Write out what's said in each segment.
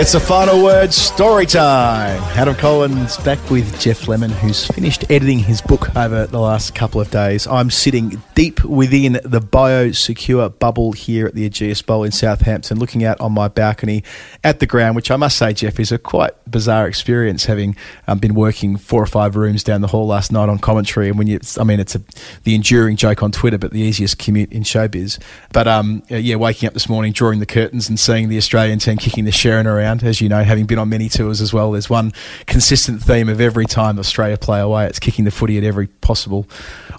It's the final word story time. Adam Collins back with Geoff Lemon, who's finished editing his book over the last couple of days. I'm sitting deep within the biosecure bubble here at the Ageas Bowl in Southampton, looking out on my balcony at the ground, which I must say, Geoff, is a quite bizarre experience having um, been working four or five rooms down the hall last night on commentary. And when you, I mean, it's a, the enduring joke on Twitter, but the easiest commute in showbiz. But um, yeah, waking up this morning, drawing the curtains and seeing the Australian team kicking the Sherrin around, as you know, having been on many tours as well, there's one consistent theme of every time Australia play away, it's kicking the footy at every possible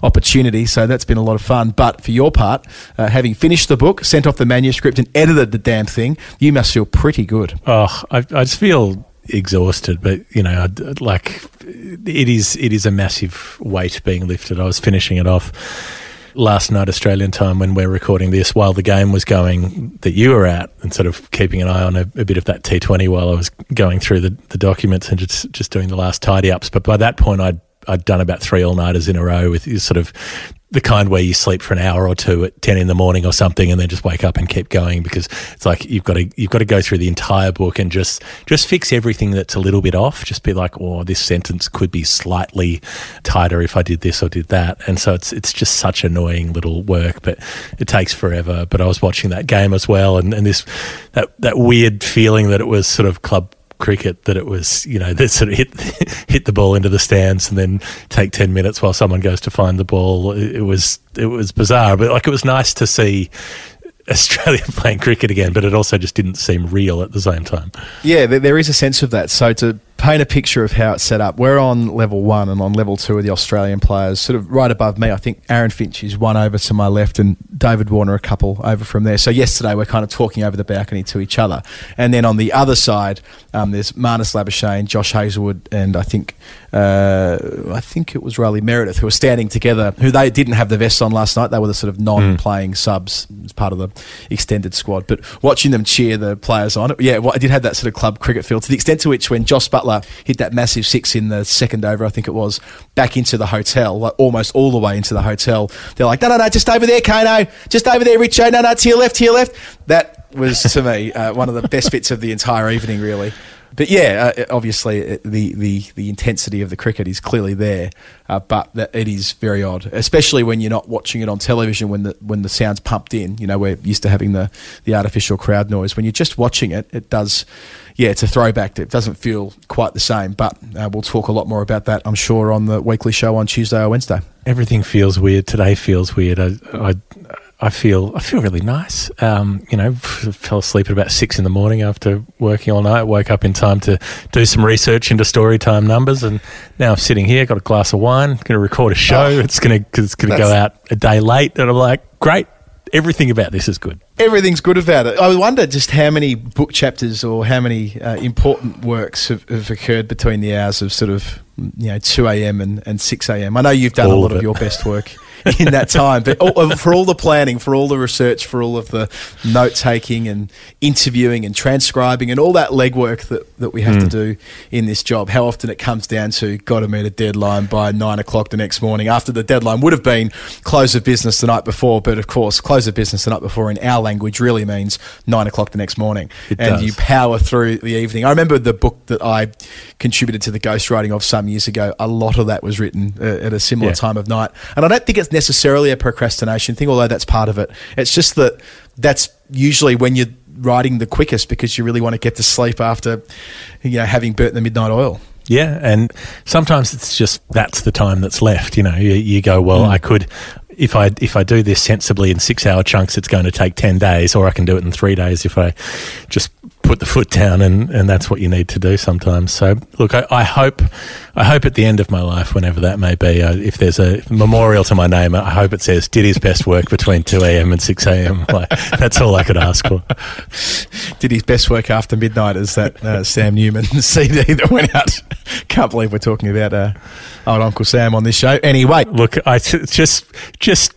opportunity. So that's been a lot of fun. But for your part, uh, having finished the book, sent off the manuscript, and edited the damn thing, you must feel pretty good. Oh, I, I just feel exhausted, but you know, like it is it is a massive weight being lifted. I was finishing it off last night Australian time when we're recording this while the game was going that you were at and sort of keeping an eye on a, a bit of that T20 while I was going through the, the documents and just just doing the last tidy ups. But by that point, I'd I'd done about three all nighters in a row with sort of the kind where you sleep for an hour or two at ten in the morning or something, and then just wake up and keep going because it's like you've got to you've got to go through the entire book and just just fix everything that's a little bit off. Just be like, oh, this sentence could be slightly tighter if I did this or did that, and so it's it's just such annoying little work, but it takes forever. But I was watching that game as well, and, and this that that weird feeling that it was sort of club cricket that it was, you know, that sort of hit hit the ball into the stands and then take ten minutes while someone goes to find the ball. It, it was it was bizarre, but like it was nice to see Australia playing cricket again, but it also just didn't seem real at the same time. Yeah, there, is a sense of that. So to paint a picture of how it's set up, we're on level one and on level two of the Australian players, sort of right above me. I think Aaron Finch is one over to my left and David Warner a couple over from there. So yesterday we're kind of talking over the balcony to each other. And then on the other side, um, there's Marnus Labuschagne, Josh Hazlewood, and I think uh, I think it was Riley Meredith who were standing together, who they didn't have the vests on last night. They were the sort of non-playing subs as part of the extended squad. But watching them cheer the players on, yeah, well, I did have that sort of club cricket feel to the extent to which when Jos Buttler hit that massive six in the second over, I think it was, back into the hotel, like almost all the way into the hotel. They're like, no, no, no, just over there, Kano, just over there, Richo, no, no, to your left, to your left. That was to me uh, one of the best bits of the entire evening, really. But yeah, uh, obviously the, the, the intensity of the cricket is clearly there, uh, but that it is very odd, especially when you're not watching it on television when the when the sound's pumped in. You know, we're used to having the, the artificial crowd noise. When you're just watching it, it does, yeah, it's a throwback. It doesn't feel quite the same, but uh, we'll talk a lot more about that, I'm sure, on the weekly show on Tuesday or Wednesday. Everything feels weird. Today feels weird. I, I, I feel I feel really nice. Um, you know, fell asleep at about six in the morning after working all night. Woke up in time to do some research into story time numbers, and now I'm sitting here, got a glass of wine, going to record a show. Oh, it's going to it's going to go out a day late, and I'm like, great. Everything about this is good. Everything's good about it. I wonder just how many book chapters or how many uh, important works have, have occurred between the hours of sort of you know, 2 a.m. and, and 6 a.m. I know you've done All a lot of of, your best work in that time, but all, for all the planning, for all the research, for all of the note taking and interviewing and transcribing and all that legwork that, that we have to do in this job, how often it comes down to got to meet a deadline by nine o'clock the next morning after the deadline would have been close of business the night before, but of course, close of business the night before in our language really means nine o'clock the next morning. It and does. you power through the evening. I remember the book that I contributed to the ghostwriting of some years ago. A lot of that was written uh, at a similar Yeah. time of night, and I don't think it's necessarily a procrastination thing, although that's part of it. It's just that that's usually when you're writing the quickest because you really want to get to sleep after, you know, having burnt the midnight oil. Yeah, and sometimes it's just that's the time that's left. You know, you, you go, well, mm. I could. If I if I do this sensibly in six hour chunks, it's going to take ten days, or I can do it in three days if I just put the foot down, and, and that's what you need to do sometimes. So, look, I, I hope I hope at the end of my life, whenever that may be, uh, if there's a memorial to my name, I hope it says did his best work between two a.m. and six a.m. Like that's all I could ask for. Did his best work after midnight as that uh, Sam Newman CD that went out. Can't believe we're talking about uh, old Uncle Sam on this show. Anyway, Look, I t- just just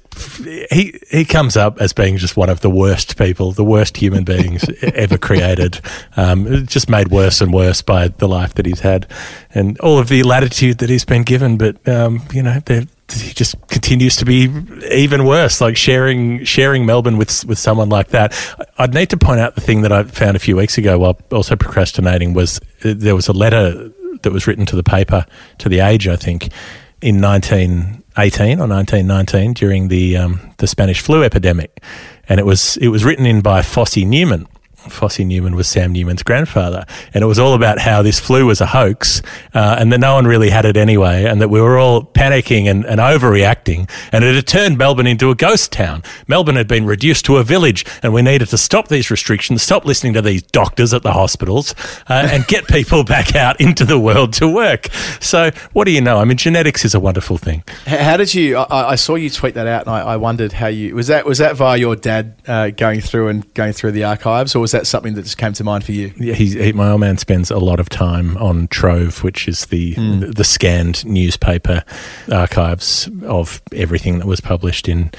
he he comes up as being just one of the worst people, the worst human beings ever created. Um, just made worse and worse by the life that he's had, and all of the latitude that he's been given. But um, you know, he just continues to be even worse. Like sharing sharing Melbourne with with someone like that. I'd need to point out the thing that I found a few weeks ago while also procrastinating was uh, there was a letter that was written to the paper to the Age, I think, in 1918 or 1919 during the um, the Spanish flu epidemic, and it was it was written in by Fossey Newman. Fosse Newman was Sam Newman's grandfather, and it was all about how this flu was a hoax, uh, and that no one really had it anyway, and that we were all panicking and, and overreacting, and it had turned Melbourne into a ghost town. Melbourne had been reduced to a village, and we needed to stop these restrictions, stop listening to these doctors at the hospitals, uh, and get people back out into the world to work. So, what do you know? I mean, genetics is a wonderful thing. How did you? I, I saw you tweet that out, and I, I wondered how you was that. Was that via your dad uh, going through and going through the archives, or was that something that just came to mind for you? Yeah, he's, he, my old man spends a lot of time on Trove, which is the the, the scanned newspaper archives of everything that was published in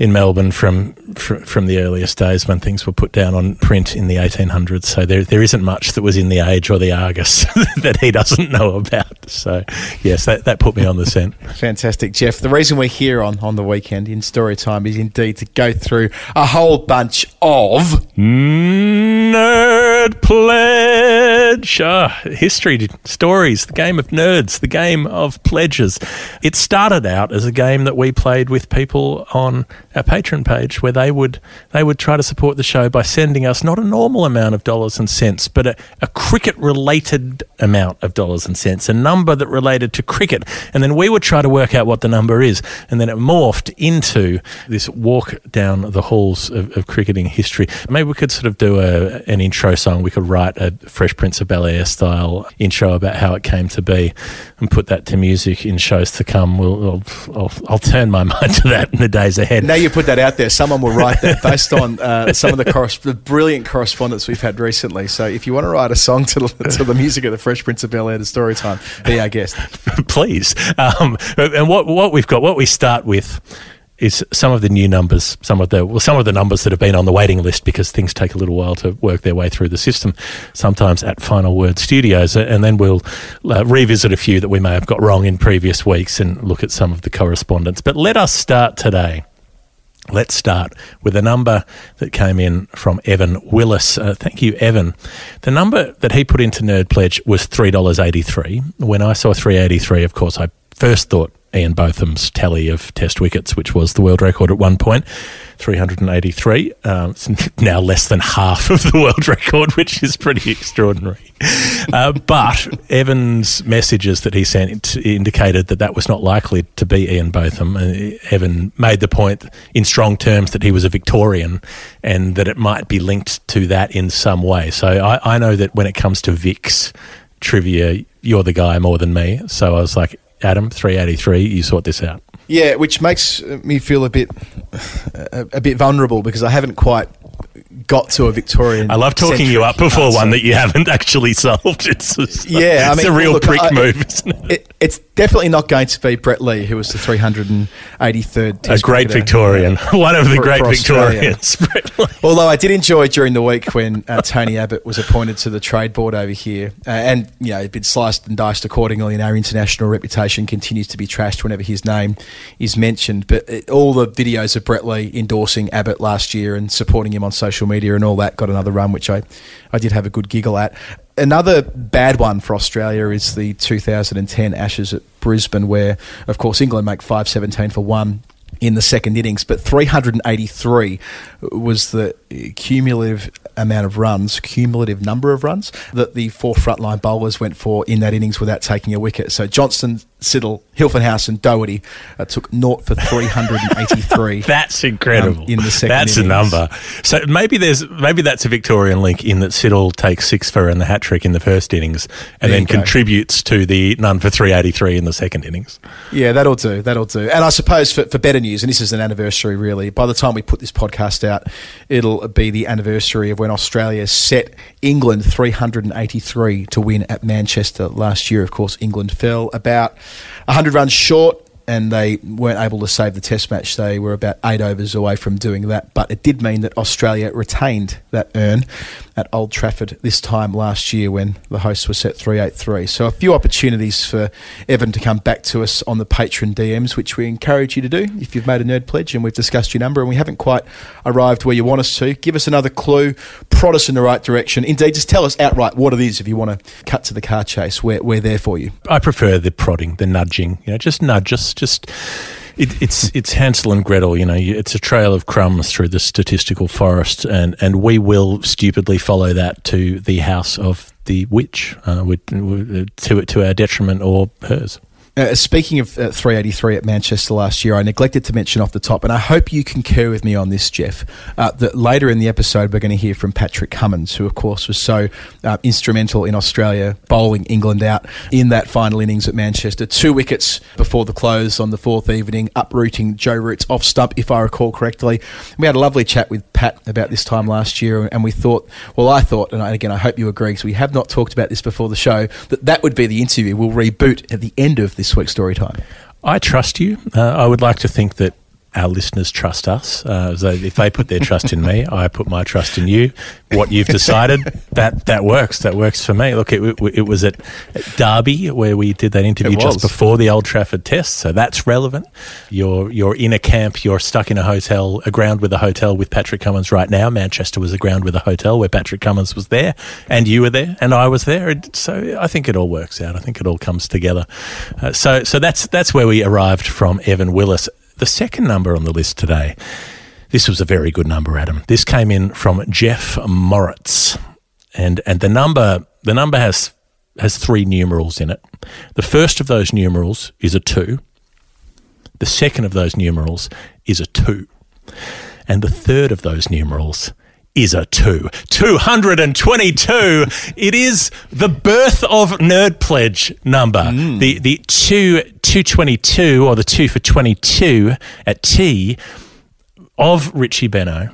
in Melbourne from fr- from the earliest days when things were put down on print in the 1800s. So there there isn't much that was in the Age or the Argus that he doesn't know about. So yes, that that put me on the scent. Fantastic, Geoff. The reason we're here on, on the weekend in story time is indeed to go through a whole bunch of Nerd Pledge. Ah, history, stories, the game of nerds, the game of pledges. It started out as a game that we played with people on our Patreon page where they would they would try to support the show by sending us not a normal amount of dollars and cents, but a, a cricket related amount of dollars and cents, a number that related to cricket. And then we would try to work out what the number is. And then it morphed into this walk down the halls of, of cricketing history. Maybe we could sort of do a, an intro song. We could write a Fresh Prince of Bel Air style intro about how it came to be and put that to music in shows to come. We'll, I'll, I'll, I'll turn my mind to that in the days ahead. Now you put that out there, someone will write that based on uh, some of the, the brilliant correspondence we've had recently. So if you want to write a song to, the- to the music of the Fresh Prince of Bel Air to story time, be our guest. please. Um, and what what we've got, what we start with. Is some of the new numbers, some of the well, some of the numbers that have been on the waiting list because things take a little while to work their way through the system. Sometimes at Final Word Studios, and then we'll uh, revisit a few that we may have got wrong in previous weeks and look at some of the correspondence. But let us start today Let's start with a number that came in from Evan Willis. Uh, thank you, Evan. The number that he put into Nerd Pledge was three dollars eighty three. When I saw three eighty three, of course, I first thought Ian Botham's tally of Test wickets, which was the world record at one point, three hundred and eighty three. Um, it's now less than half of the world record, which is pretty extraordinary. Uh, but Evan's messages that he sent indicated that that was not likely to be Ian Botham. Uh, Evan made the point in strong terms that he was a Victorian and that it might be linked to that in some way. So I, I know that when it comes to Vic's trivia, you're the guy more than me. So I was like, Adam, 383, you sort this out. Yeah, which makes me feel a bit a, a bit vulnerable because I haven't quite got to a Victorian. I love talking you up before one that you haven't actually solved. It's just, Yeah, I it's mean, a real look, prick I- move, isn't it? It, it's definitely not going to be Brett Lee, who was the 383rd. A great Victorian, uh, one of the for- great for. Victorians. Although I did enjoy during the week when uh, Tony Abbott was appointed to the trade board over here, uh, and you know, been sliced and diced accordingly, and our international reputation continues to be trashed whenever his name is mentioned. But it, all the videos of Brett Lee endorsing Abbott last year and supporting him on social media and all that got another run, which I, I did have a good giggle at. Another bad one for Australia is the 2010 Ashes at Brisbane, where, of course, England make 517 for one in the second innings, but 383 was the cumulative amount of runs, cumulative number of runs that the four frontline bowlers went for in that innings without taking a wicket. So Johnson, Siddle, Hilfenhaus, Doherty uh, took naught for 383. That's incredible. um, in the second That's a number. So maybe there's maybe that's a Victorian link in that Siddle takes six for and the hat trick in the first innings, and There then contributes to the none for three eighty three in the second innings. Yeah, that'll do. That'll do. And I suppose for, for better news, and this is an anniversary really, by the time we put this podcast out, it'll be the anniversary of when Australia set England 383 to win at Manchester last year. Of course, England fell about 100 runs short. And they weren't able to save the test match. They were about eight overs away from doing that. But it did mean that Australia retained that urn at Old Trafford this time last year when the hosts were set 383. So a few opportunities for Evan to come back to us on the Patreon DMs, which we encourage you to do if you've made a nerd pledge and we've discussed your number and we haven't quite arrived where you want us to. Give us another clue, prod us in the right direction. Indeed, just tell us outright what it is if you want to cut to the car chase. We're, we're there for you. I prefer the prodding, the nudging. You know, just nudge us. Just it, it's it's Hansel and Gretel. You know, it's a trail of crumbs through the statistical forest, and and we will stupidly follow that to the house of the witch, uh, with, with, to to our detriment or hers. Uh, speaking of uh, 383 at Manchester last year, I neglected to mention off the top, and I hope you concur with me on this, Geoff, uh, that later in the episode we're going to hear from Patrick Cummins, who, of course, was so uh, instrumental in Australia bowling England out in that final innings at Manchester. Two wickets before the close on the fourth evening, uprooting Joe Root's off stump, if I recall correctly. We had a lovely chat with Pat about this time last year, and we thought, well, I thought, and again, I hope you agree, because we have not talked about this before the show, that that would be the interview we'll reboot at the end of this week's story time. I trust you. Uh, I would like to think that our listeners trust us. Uh, so if they put their trust in me, I put my trust in you. What you've decided that that works. That works for me. Look, it, it was at, at Derby where we did that interview just before the Old Trafford Test, so that's relevant. You're you're in a camp. You're stuck in a hotel, a ground with a hotel with Patrick Cummins right now. Manchester was a ground with a hotel where Patrick Cummins was there, and you were there, and I was there. And So I think it all works out. I think it all comes together. Uh, so so that's that's where we arrived from Evan Willis. The second number on the list today. This was a very good number, Adam. This came in from Geoff Mouritz, and and the number the number has has three numerals in it. The first of those numerals is a two. The second of those numerals is a two, and the third of those numerals is a two. 222. It is the birth of Nerd Pledge number. Mm. The the two 222 or the two for 22 at T of Richie Benaud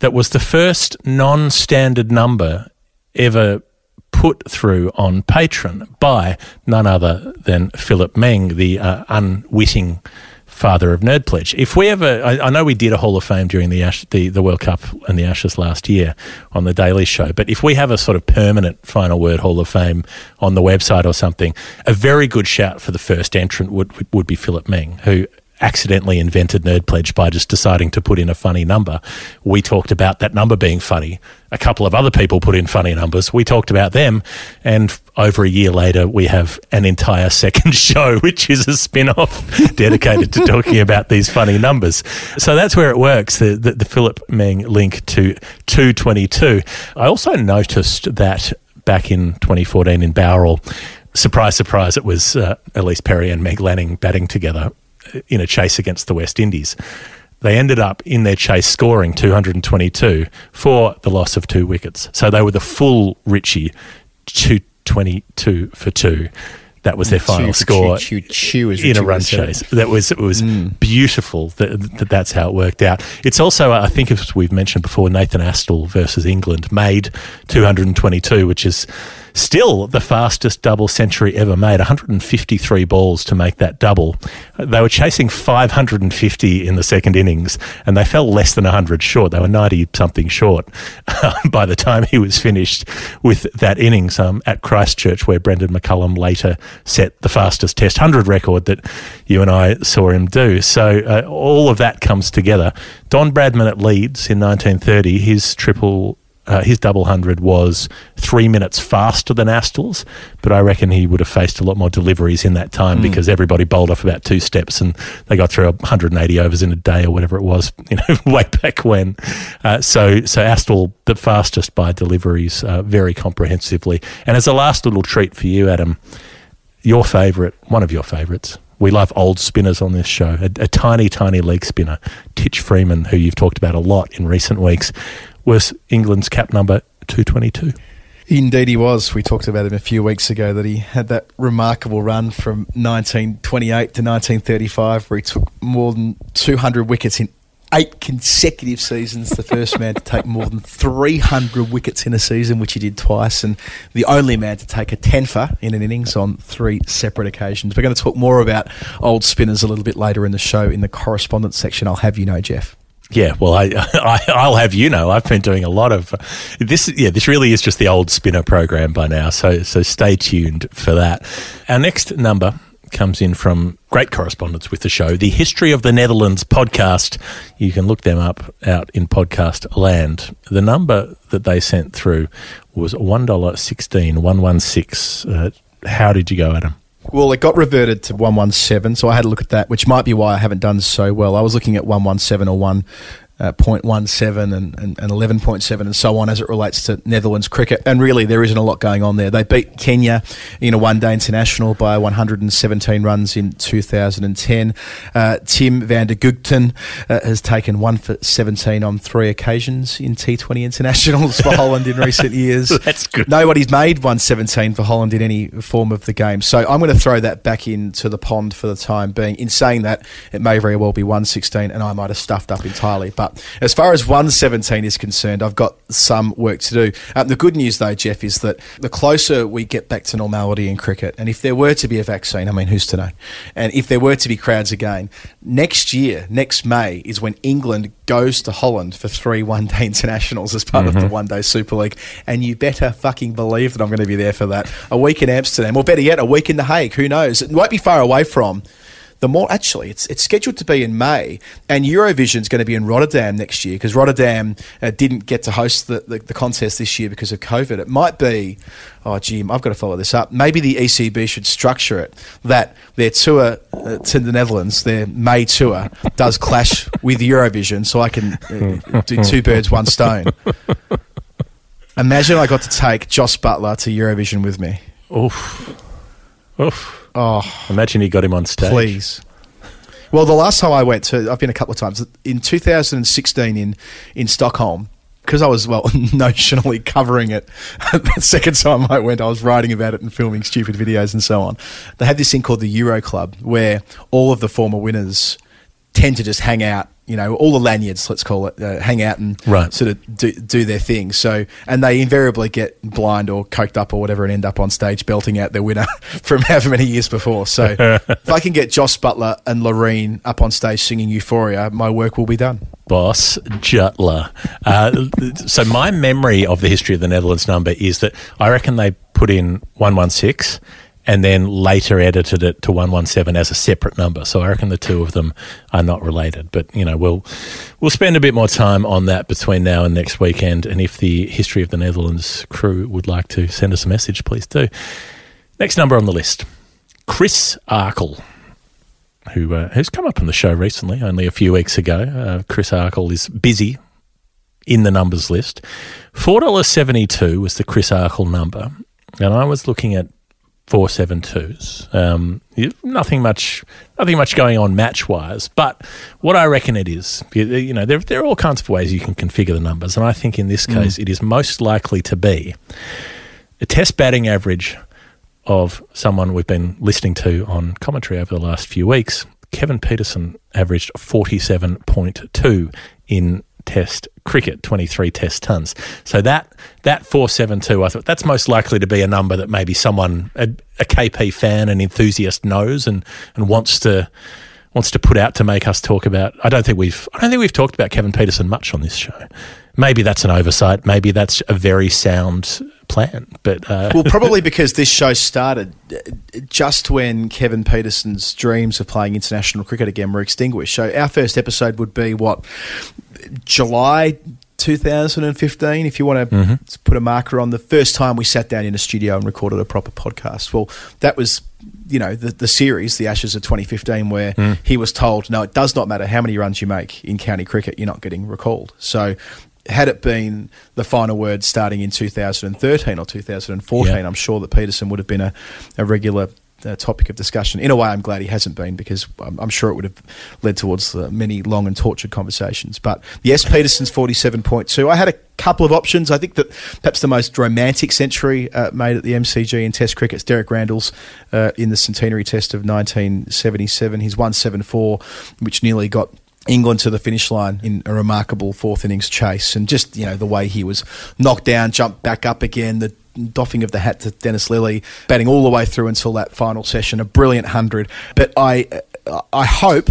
that was the first non-standard number ever put through on Patreon by none other than Philip Meng, the uh, unwitting father of Nerd Pledge. If we ever, I, I know we did a Hall of Fame during the, Ash, the the World Cup and the Ashes last year on the Daily Show, but if we have a sort of permanent final word Hall of Fame on the website or something, a very good shout for the first entrant would would be Philip Meng, who accidentally invented Nerd Pledge by just deciding to put in a funny number. We talked about that number being funny. A couple of other people put in funny numbers. We talked about them. And over a year later, we have an entire second show, which is a spin off dedicated to talking about these funny numbers. So that's where it works the, the, the Philip Meng link to 222. I also noticed that back in 2014 in Bowral, surprise, surprise, it was uh, Ellyse Perry and Meg Lanning batting together in a chase against the West Indies. They ended up in their chase scoring 222 for the loss of two wickets. So they were the full Richie 222 for two. That was their final for score chew, chew, chew, in a run said chase. That was it was Mm. beautiful that, that that's how it worked out. It's also I think as we've mentioned before, Nathan Astle versus England made 222, which is still the fastest double century ever made. 153 balls to make that double. They were chasing 550 in the second innings, and they fell less than 100 short. They were 90 something short by the time he was finished with that innings um, at Christchurch, where Brendon McCullum later set the fastest Test 100 record that you and I saw him do. So uh, all of that comes together. Don Bradman at Leeds in 1930, his triple. Uh, his double hundred was three minutes faster than Astle's, but I reckon he would have faced a lot more deliveries in that time Mm. because everybody bowled off about two steps and they got through 180 overs in a day or whatever it was, you know, way back when. Uh, so, so Astle the fastest by deliveries, uh, very comprehensively. And as a last little treat for you, Adam, your favourite, one of your favourites. We love old spinners on this show. A, a tiny, tiny leg spinner, Titch Freeman, who you've talked about a lot in recent weeks, was England's cap number 222. Indeed, he was. We talked about him a few weeks ago that he had that remarkable run from 1928 to 1935 where he took more than 200 wickets in eight consecutive seasons. The first man to take more than 300 wickets in a season, which he did twice, and the only man to take a tenfer in an innings on three separate occasions. We're going to talk more about old spinners a little bit later in the show in the correspondence section. I'll have you know, Geoff. Yeah, well, I, I I'll have you know, I've been doing a lot of this. Yeah, this really is just the old spinner program by now. So so stay tuned for that. Our next number comes in from great correspondence with the show, the History of the Netherlands podcast. You can look them up out in podcast land. The number that they sent through was one dollar sixteen one one six. Uh, how did you go, Adam? Well, it got reverted to 117, so I had a look at that, which might be why I haven't done so well. I was looking at 117 or 1. Uh, 0.17 and, and, and 11.7 and so on as it relates to Netherlands cricket. And really, there isn't a lot going on there. They beat Kenya in a one day international by 117 runs in 2010. Uh, Tim van der Gugten uh, has taken one for 17 on three occasions in T20 internationals for Holland in recent years. That's good. Nobody's made 117 for Holland in any form of the game. So I'm going to throw that back into the pond for the time being. In saying that, it may very well be 116 and I might have stuffed up entirely. But as far as 117 is concerned, I've got some work to do. Um, the good news, though, Geoff, is that the closer we get back to normality in cricket, and if there were to be a vaccine, I mean, who's to know? And if there were to be crowds again, next year, next May, is when England goes to Holland for three one day internationals as part of the Mhm. one day Super League. And you better fucking believe that I'm going to be there for that. A week in Amsterdam, or better yet, a week in The Hague. Who knows? It won't be far away from. The more actually, it's it's scheduled to be in May, and Eurovision's going to be in Rotterdam next year because Rotterdam uh, didn't get to host the, the, the contest this year because of COVID. It might be, oh gee, I've got to follow this up. Maybe the ECB should structure it that their tour uh, to the Netherlands, their May tour, does clash with Eurovision, so I can uh, do two birds, one stone. Imagine I got to take Jos Buttler to Eurovision with me. Oof. Oof. Oh, Imagine you got him on stage. Please. Well, the last time I went to, I've been a couple of times in 2016 in in Stockholm. Because I was well notionally covering it, the second time I went, I was writing about it and filming stupid videos and so on. They had this thing called the Euro Club, where all of the former winners tend to just hang out. You know, all the lanyards, let's call it, uh, hang out and Right. sort of do, do their thing. So, and they invariably get blind or coked up or whatever and end up on stage belting out their winner from however many years before. So, if I can get Jos Buttler and Loreen up on stage singing Euphoria, my work will be done. Boss Jutler. Uh, so my memory of the history of the Netherlands number is that I reckon they put in 116 and then later edited it to 117 as a separate number. So I reckon the two of them are not related. But, you know, we'll, we'll spend a bit more time on that between now and next weekend. And if the history of the Netherlands crew would like to send us a message, please do. Next number on the list Chris Arkle who uh, who's come up on the show recently, only a few weeks ago. Uh, Chris Arkle is busy in the numbers list. Four dollars seventy two was the Chris Arkle number, and I was looking at four seven twos. Um, nothing much, nothing much going on match wise, but what I reckon it is, you, you know, there there are all kinds of ways you can configure the numbers, and I think in this Mm. case it is most likely to be a test batting average of someone we've been listening to on commentary over the last few weeks. Kevin Pietersen averaged 47.2 in test cricket, 23 test tons. So that that 472, I thought that's most likely to be a number that maybe someone a, a KP fan, and enthusiast knows and and wants to wants to put out to make us talk about. I don't think we've I don't think we've talked about Kevin Pietersen much on this show. Maybe that's an oversight. Maybe that's a very sound plan. But uh, well, probably because this show started uh, just when Kevin Pietersen's dreams of playing international cricket again were extinguished. So our first episode would be what July 2015, if you want to Mm-hmm. put a marker on the first time we sat down in a studio and recorded a proper podcast. Well, that was, you know, the, the series, The Ashes of 2015, where Mm. he was told, no, it does not matter how many runs you make in county cricket, you're not getting recalled. So, had it been the final word starting in 2013 or 2014, Yeah. I'm sure that Pietersen would have been a, a regular uh, topic of discussion. In a way, I'm glad he hasn't been because I'm, I'm sure it would have led towards uh, many long and tortured conversations. But yes, Pietersen's 47.2. I had a couple of options. I think that perhaps the most romantic century uh, made at the MCG in Test cricket is Derek Randall's uh, in the centenary Test of 1977. His 174, which nearly got England to the finish line in a remarkable fourth innings chase, and just you know the way he was knocked down, jumped back up again, the doffing of the hat to Dennis Lillee, batting all the way through until that final session, a brilliant hundred. But I, I hope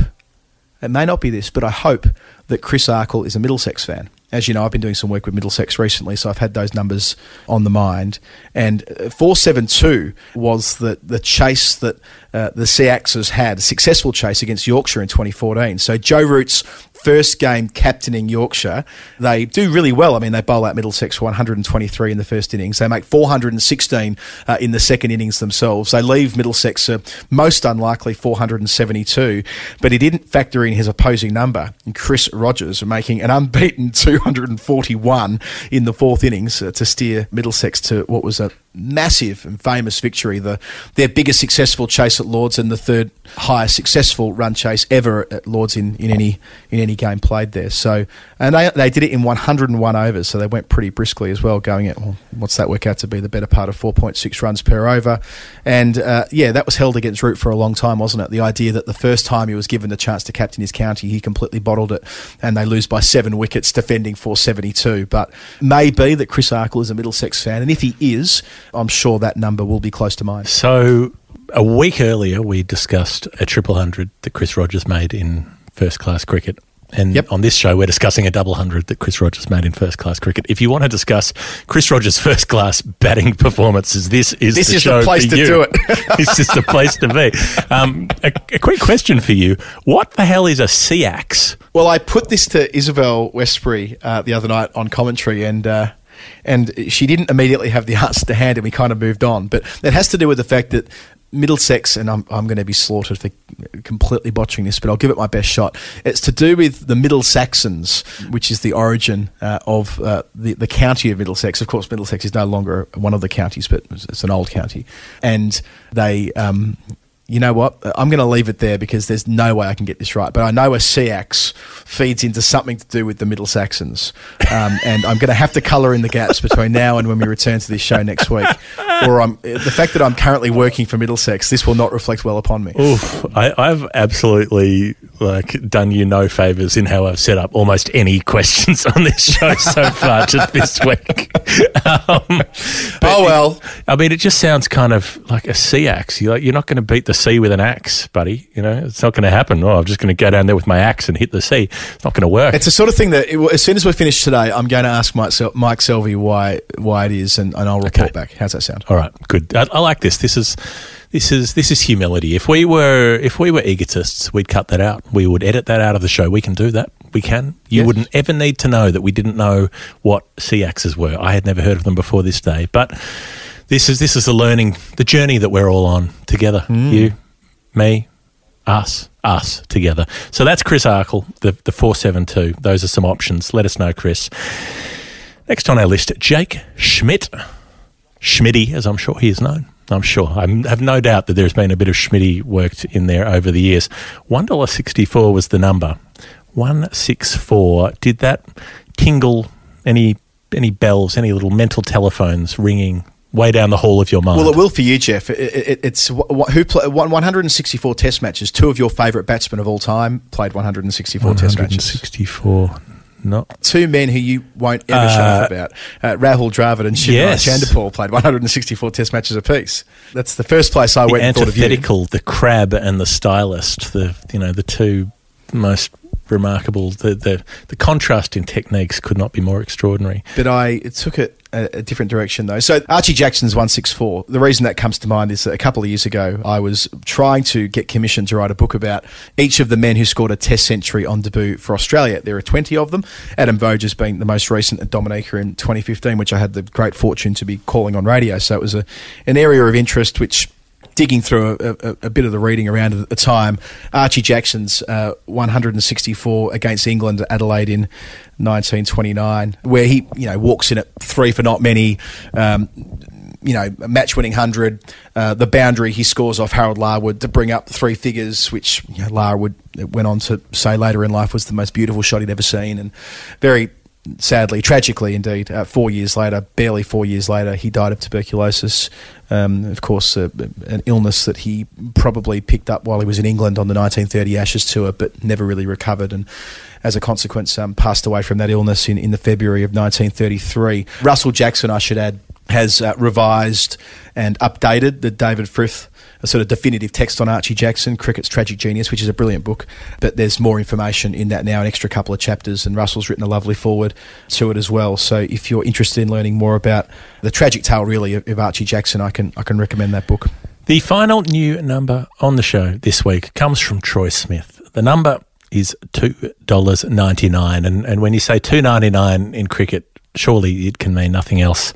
it may not be this, but I hope that Chris Arkle is a Middlesex fan. As you know, I've been doing some work with Middlesex recently, so I've had those numbers on the mind. And uh, 472 was the, the chase that uh, the Seaxes had, a successful chase against Yorkshire in 2014. So Joe Root's first game captaining Yorkshire, they do really well. I mean, they bowl out Middlesex 123 in the first innings. They make 416 uh, in the second innings themselves. They leave Middlesex uh, most unlikely 472, but he didn't factor in his opposing number, Chris Rogers, making an unbeaten 241 in the fourth innings uh, to steer Middlesex to what was a massive and famous victory, the their biggest successful chase at Lords and the third highest successful run chase ever at Lords in, in any in any game played there. So and they they did it in 101 overs, so they went pretty briskly as well, going at well, what's that work out to be the better part of 4.6 runs per over, and uh, yeah, that was held against Root for a long time, wasn't it? The idea that the first time he was given the chance to captain his county, he completely bottled it, and they lose by seven wickets, defending 472. But maybe that Chris Arkle is a Middlesex fan, and if he is, I'm sure that number will be close to mine. So a week earlier, we discussed a triple hundred that Chris Rogers made in first class cricket. And Yep. on this show, we're discussing a double hundred that Chris Rogers made in first class cricket. If you want to discuss Chris Rogers' first class batting performances, this is This the is the place to you. do it. this is the place to be. Um, a, a quick question for you: What the hell is a SEAX? Well, I put this to Isabelle Westbury uh, the other night on commentary, and uh, and she didn't immediately have the answer to hand, and we kind of moved on. But it has to do with the fact that Middlesex, and I'm, I'm going to be slaughtered for completely botching this, but I'll give it my best shot. It's to do with the Middle Saxons, which is the origin uh, of uh, the, the county of Middlesex. Of course, Middlesex is no longer one of the counties, but it's, it's an old county. And they. Um, you know what? I'm going to leave it there because there's no way I can get this right. But I know a Seax feeds into something to do with the Middle Saxons. Um, and I'm going to have to colour in the gaps between now and when we return to this show next week. Or I'm, the fact that I'm currently working for Middlesex, this will not reflect well upon me. Oof, I, I've absolutely like done you no favors in how I've set up almost any questions on this show so far just this week. Um, Oh, well. it- I mean, it just sounds kind of like a sea axe. You're, like, you're not going to beat the sea with an axe, buddy. You know, it's not going to happen. Oh, I'm just going to go down there with my axe and hit the sea. It's not going to work. It's the sort of thing that, it, as soon as we finish today, I'm going to ask Mike, Sel- Mike Selvey why why it is, and, and I'll report Okay. back. How's that sound? All right, good. I, I like this. This is this is this is humility. If we were if we were egotists, we'd cut that out. We would edit that out of the show. We can do that. We can. You Yes. wouldn't ever need to know that we didn't know what sea axes were. I had never heard of them before this day. But this is this is the learning, the journey that we're all on together. Mm. You, me, us, us together. So that's Chris Arkle, the the four seven two. Those are some options. Let us know, Chris. Next on our list, Jake Schmidt. Schmitty, as I'm sure he is known. I'm sure. I have no doubt that there's been a bit of Schmitty worked in there over the years. $1.64 was the number. 164. Did that tingle any any bells, any little mental telephones ringing way down the hall of your mind. Well, it will for you, Geoff. It, it, it's wh- wh- who play, 164 Test matches. Two of your favourite batsmen of all time played 164 Test matches. 164. Not Two men who you won't ever shut Uh, up about. Uh, Rahul Dravid and Shivraj yes. Chanderpaul played 164 Test matches apiece. That's the first place I the went and thought of you. antithetical, the crab and the stylist, the you know the two most remarkable. The the, the contrast in techniques could not be more extraordinary. But I took it a, a different direction though. So Archie Jackson's 164. The reason that comes to mind is that a couple of years ago I was trying to get commissioned to write a book about each of the men who scored a test century on debut for Australia. There are 20 of them. Adam Voges being the most recent at Dominica in 2015, which I had the great fortune to be calling on radio. So it was a, an area of interest which digging through a, a, a bit of the reading around at the time, Archie Jackson's uh, 164 against England at Adelaide in 1929, where he you know walks in at three for not many. Um, you know, a match-winning hundred, uh, the boundary he scores off Harold Larwood to bring up three figures, which you know, Larwood went on to say later in life was the most beautiful shot he'd ever seen, and very sadly, tragically indeed, uh, four years later, barely four years later, he died of tuberculosis. Um, of course, uh, an illness that he probably picked up while he was in England on the 1930 Ashes tour, but never really recovered. And as a consequence, um, passed away from that illness in, in the February of 1933. Russell Jackson, I should add, has uh, revised and updated the David Frith a sort of definitive text on Archie Jackson, Cricket's Tragic Genius, which is a brilliant book. But there's more information in that now, an extra couple of chapters, and Russell's written a lovely forward to it as well. So if you're interested in learning more about the tragic tale, really, of, Archie Jackson, I can I can recommend that book. The final new number on the show this week comes from Troy Smith. The number is two dollars ninety nine, and and when you say two ninety nine in cricket, surely it can mean nothing else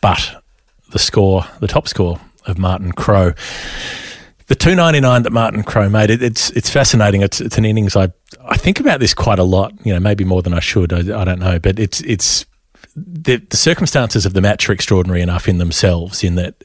but the score, the top score of Martin Crowe. The two ninety nine that Martin Crowe made, it, it's it's fascinating. It's it's an innings I I think about this quite a lot. You know, maybe more than I should. I, I don't know, but it's it's the, the circumstances of the match are extraordinary enough in themselves. In that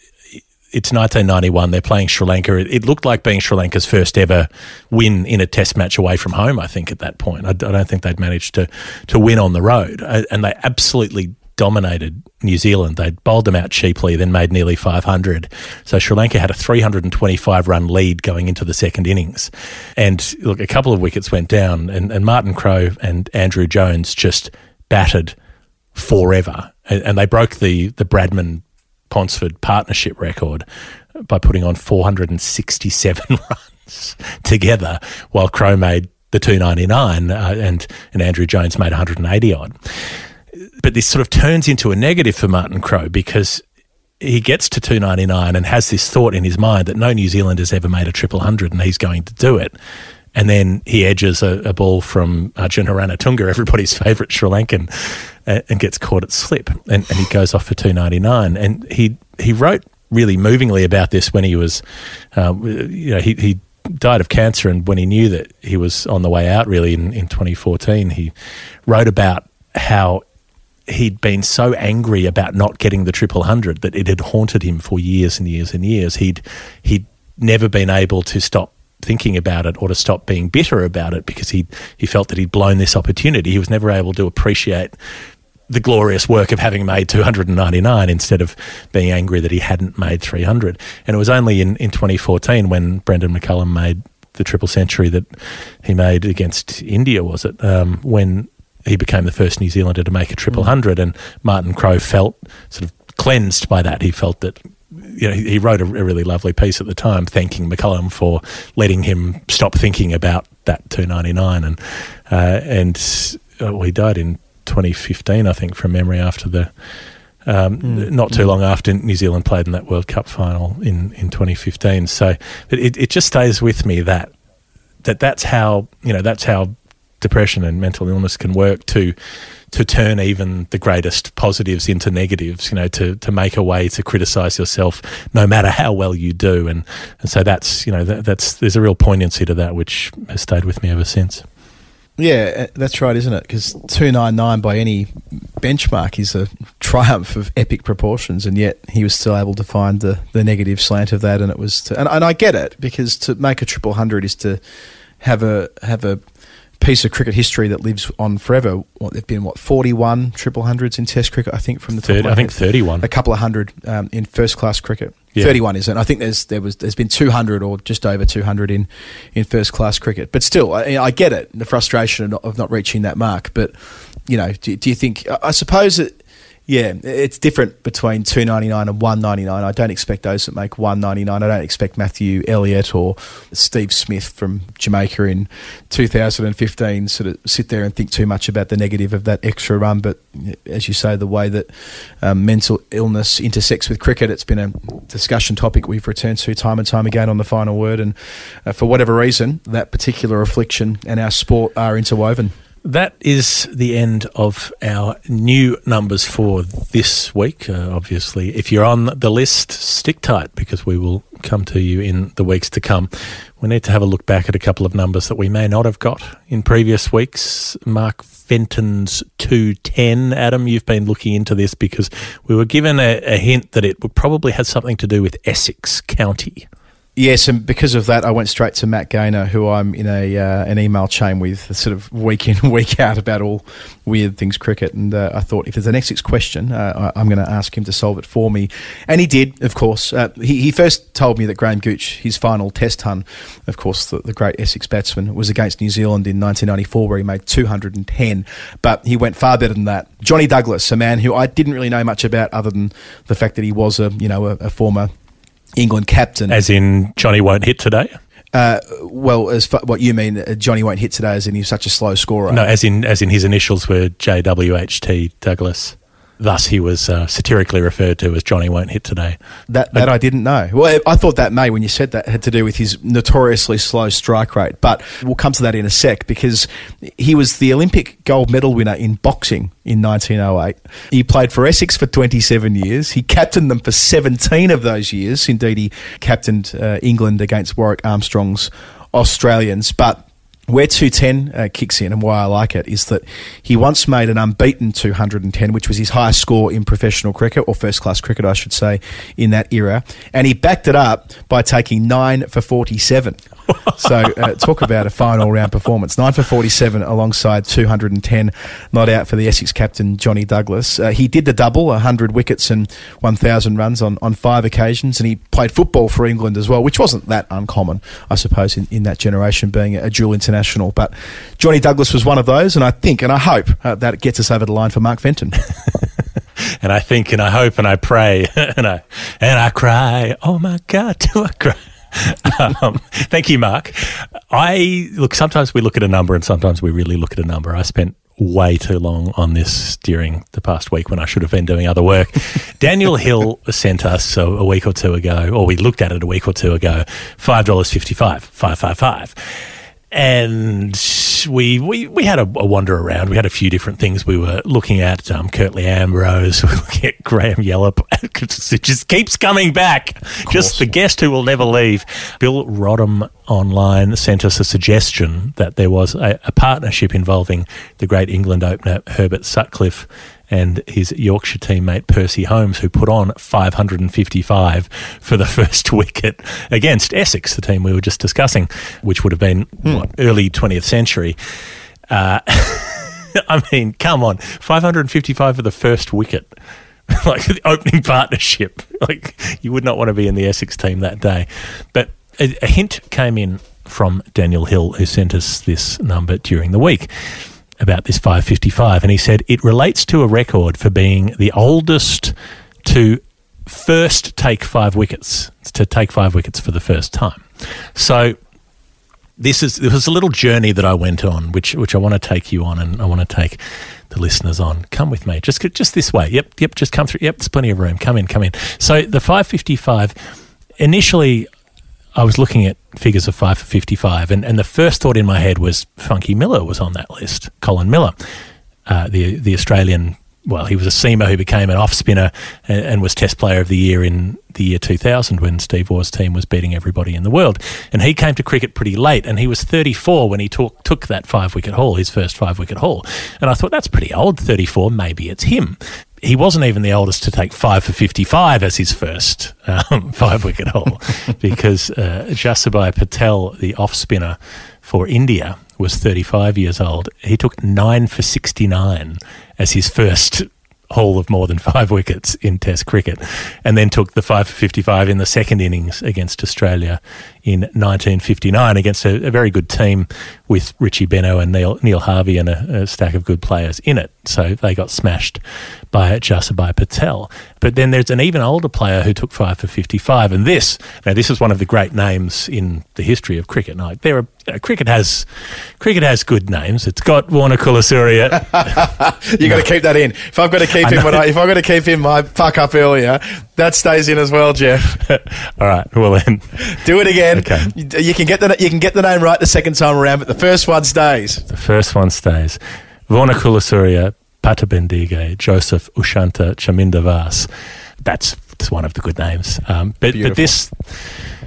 it's 1991. They're playing Sri Lanka. It, it, looked like being Sri Lanka's first ever win in a Test match away from home. I think at that point, I, I don't think they'd managed to to win on the road, Uh, and they absolutely dominated New Zealand. They'd bowled them out cheaply, then made nearly 500. So Sri Lanka had a 325 run lead going into the second innings. And look, a couple of wickets went down, and, and Martin Crowe and Andrew Jones just battered forever. And, and they broke the, the Bradman Ponsford partnership record by putting on 467 runs together, while Crowe made the 299 uh, and, and Andrew Jones made 180 odd but this sort of turns into a negative for Martin Crowe because he gets to 299 and has this thought in his mind that no New Zealander's ever made a triple hundred and he's going to do it. And then he edges a, a ball from Arjuna Ranatunga, everybody's favourite Sri Lankan, uh, and gets caught at slip. And, and he goes off for 299. And he, he wrote really movingly about this when he was, uh, you know, he, he died of cancer. And when he knew that he was on the way out, really, in, in 2014, he wrote about how he'd been so angry about not getting the triple hundred that it had haunted him for years and years and years. He'd he'd never been able to stop thinking about it or to stop being bitter about it because he he felt that he'd blown this opportunity. He was never able to appreciate the glorious work of having made 299 instead of being angry that he hadn't made 300. And it was only in, in 2014 when Brendon McCullum made the triple century that he made against India, was it? Um, when he became the first New Zealander to make a triple hundred, and Martin Crowe felt sort of cleansed by that. He felt that. You know, he, wrote a, really lovely piece at the time, thanking McCullum for letting him stop thinking about that 299, and uh, and uh, well, he died in 2015, I think, from memory, after the um, Mm. not too long after New Zealand played in that World Cup final in, in 2015. So it, it just stays with me that that that's how you know that's how depression and mental illness can work to to turn even the greatest positives into negatives. You know, to to make a way to criticise yourself, no matter how well you do. And and so that's you know that, that's there's a real poignancy to that which has stayed with me ever since. Yeah, uh, that's right, isn't it? Because 299 by any benchmark is a triumph of epic proportions, and yet he was still able to find the, the negative slant of that. And it was, to, and, and I get it because to make a triple hundred is to have a have a piece of cricket history that lives on forever. What there've been what forty one triple hundreds in Test cricket, I think from the top. of 30 my I think 31. a couple of hundred um, in first class cricket. Yeah. Thirty one isn't. I think there's there was there's been two hundred or just over two hundred in in first class cricket. But still, I, I get it the frustration of not, of not reaching that mark. But you know, do, do you think? I- suppose it. Yeah, it's different between two ninety nine and one ninety nine. I don't expect those that make one ninety nine. I don't expect Matthew Elliott or Steve Smith from Jamaica in two thousand and fifteen sort of sit there and think too much about the negative of that extra run. But as you say, the way that um, mental illness intersects with cricket, it's been a discussion topic we've returned to time and time again on the final word. And uh, for whatever reason, that particular affliction and our sport are interwoven. That is the end of our new numbers for this week. Uh, obviously, if you're on the list, stick tight because we will come to you in the weeks to come. We need to have a look back at a couple of numbers that we may not have got in previous weeks. Mark Fenton's 210. Adam, you've been looking into this because we were given a, a hint that it would probably have something to do with Essex County. Yes, and because of that, I went straight to Matt Gaynor, who I'm in a uh, an email chain with, sort of week in week out about all weird things cricket. And uh, I thought if there's an Essex question, uh, I- I'm going to ask him to solve it for me, and he did, of course. Uh, he, he first told me that Graham Gooch, his final Test ton, of course, the, the great Essex batsman, was against New Zealand in 1994, where he made 210. But he went far better than that. Johnny Douglas, a man who I didn't really know much about, other than the fact that he was a you know a, a former England captain. As in, Johnny won't hit today? Uh, well, as what you mean, uh, Johnny won't hit today, as in he's such a slow scorer. No, as in as in his initials were JWHT Douglas. Thus, he was uh, satirically referred to as Johnny won't hit today. That that I didn't know. Well, I thought that may when you said that had to do with his notoriously slow strike rate. But we'll come to that in a sec because he was the Olympic gold medal winner in boxing in 1908. He played for Essex for 27 years. He captained them for 17 of those years. Indeed, he captained uh, England against Warwick Armstrong's Australians. But where 210 uh, kicks in and why I like it is that he once made an unbeaten 210, which was his highest score in professional cricket, or first class cricket, I should say, in that era. And he backed it up by taking 9 for 47. So uh, talk about a fine all round performance. 9 for 47 alongside 210, not out for the Essex captain, Johnny Douglas. Uh, he did the double, 100 wickets and 1,000 runs on, on five occasions, and he played football for England as well, which wasn't that uncommon, I suppose, in, in that generation, being a, dual international. But Johnny Douglas was one of those, and I think and I hope uh, that it gets us over the line for Mark Fenton. And I think and I hope and I pray and I and I cry. Oh my God, do I cry? um, thank you, Mark. I look. Sometimes we look at a number, and sometimes we really look at a number. I spent way too long on this during the past week when I should have been doing other work. Daniel Hill sent us a, a week or two ago, or we looked at it a week or two ago. Five dollars fifty-five, five five five and we we we had a, a wander around. We had a few different things we were looking at. Um, Curtly Ambrose, we were looking at Graham Yallop. it just keeps coming back. Just the guest who will never leave. Bill Rodham online sent us a suggestion that there was a, a partnership involving the great England opener Herbert Sutcliffe and his Yorkshire teammate Percy Holmes, who put on 555 for the first wicket against Essex, the team we were just discussing, which would have been what, early 20th century. Uh, I mean, come on, 555 for the first wicket. like the opening partnership. Like you would not want to be in the Essex team that day. But a, a hint came in from Daniel Hill, who sent us this number during the week about this 555, and he said it relates to a record for being the oldest to first take five wickets, to take five wickets for the first time. So this is there was a little journey that I went on, which which I want to take you on, and I want to take the listeners on. Come with me, just just this way. Yep, yep. Just come through. Yep, there's plenty of room. Come in, come in. So the 555 initially. I was looking at figures of five for 55, and, and the first thought in my head was Funky Miller was on that list. Colin Miller, uh, the the Australian, well, he was a seamer who became an off spinner and, and was Test Player of the Year in the year 2000 when Steve Waugh's team was beating everybody in the world. And he came to cricket pretty late, and he was 34 when he took took that five wicket haul, his first five wicket haul. And I thought that's pretty old, 34. Maybe it's him he wasn't even the oldest to take five for 55 as his first um, five wicket haul because uh, Jasubhai Patel, the off spinner for India, was 35 years old. He took nine for 69 as his first haul of more than five wickets in Test cricket, and then took the five for 55 in the second innings against Australia in 1959 against a, a very good team with Richie Benaud and Neil, Neil Harvey and a, a, stack of good players in it. So they got smashed by Jasubhai Patel. But then there's an even older player who took five for 55, and this now this is one of the great names in the history of cricket. Now, there are you know, cricket has cricket has good names. It's got Warner Kulasurya. You've got to keep that in. If I've got to keep him, I, if I've got to keep him, my fuck up earlier, that stays in as well, Geoff. All right. Well then, do it again. Okay. You, you, can get the you can get the name right the second time around, but the first one stays. The first one stays. Warnakulasuriya, Pata Bendige, Joseph Ushantha Chaminda Vaas. That's, that's one of the good names. Um, but but this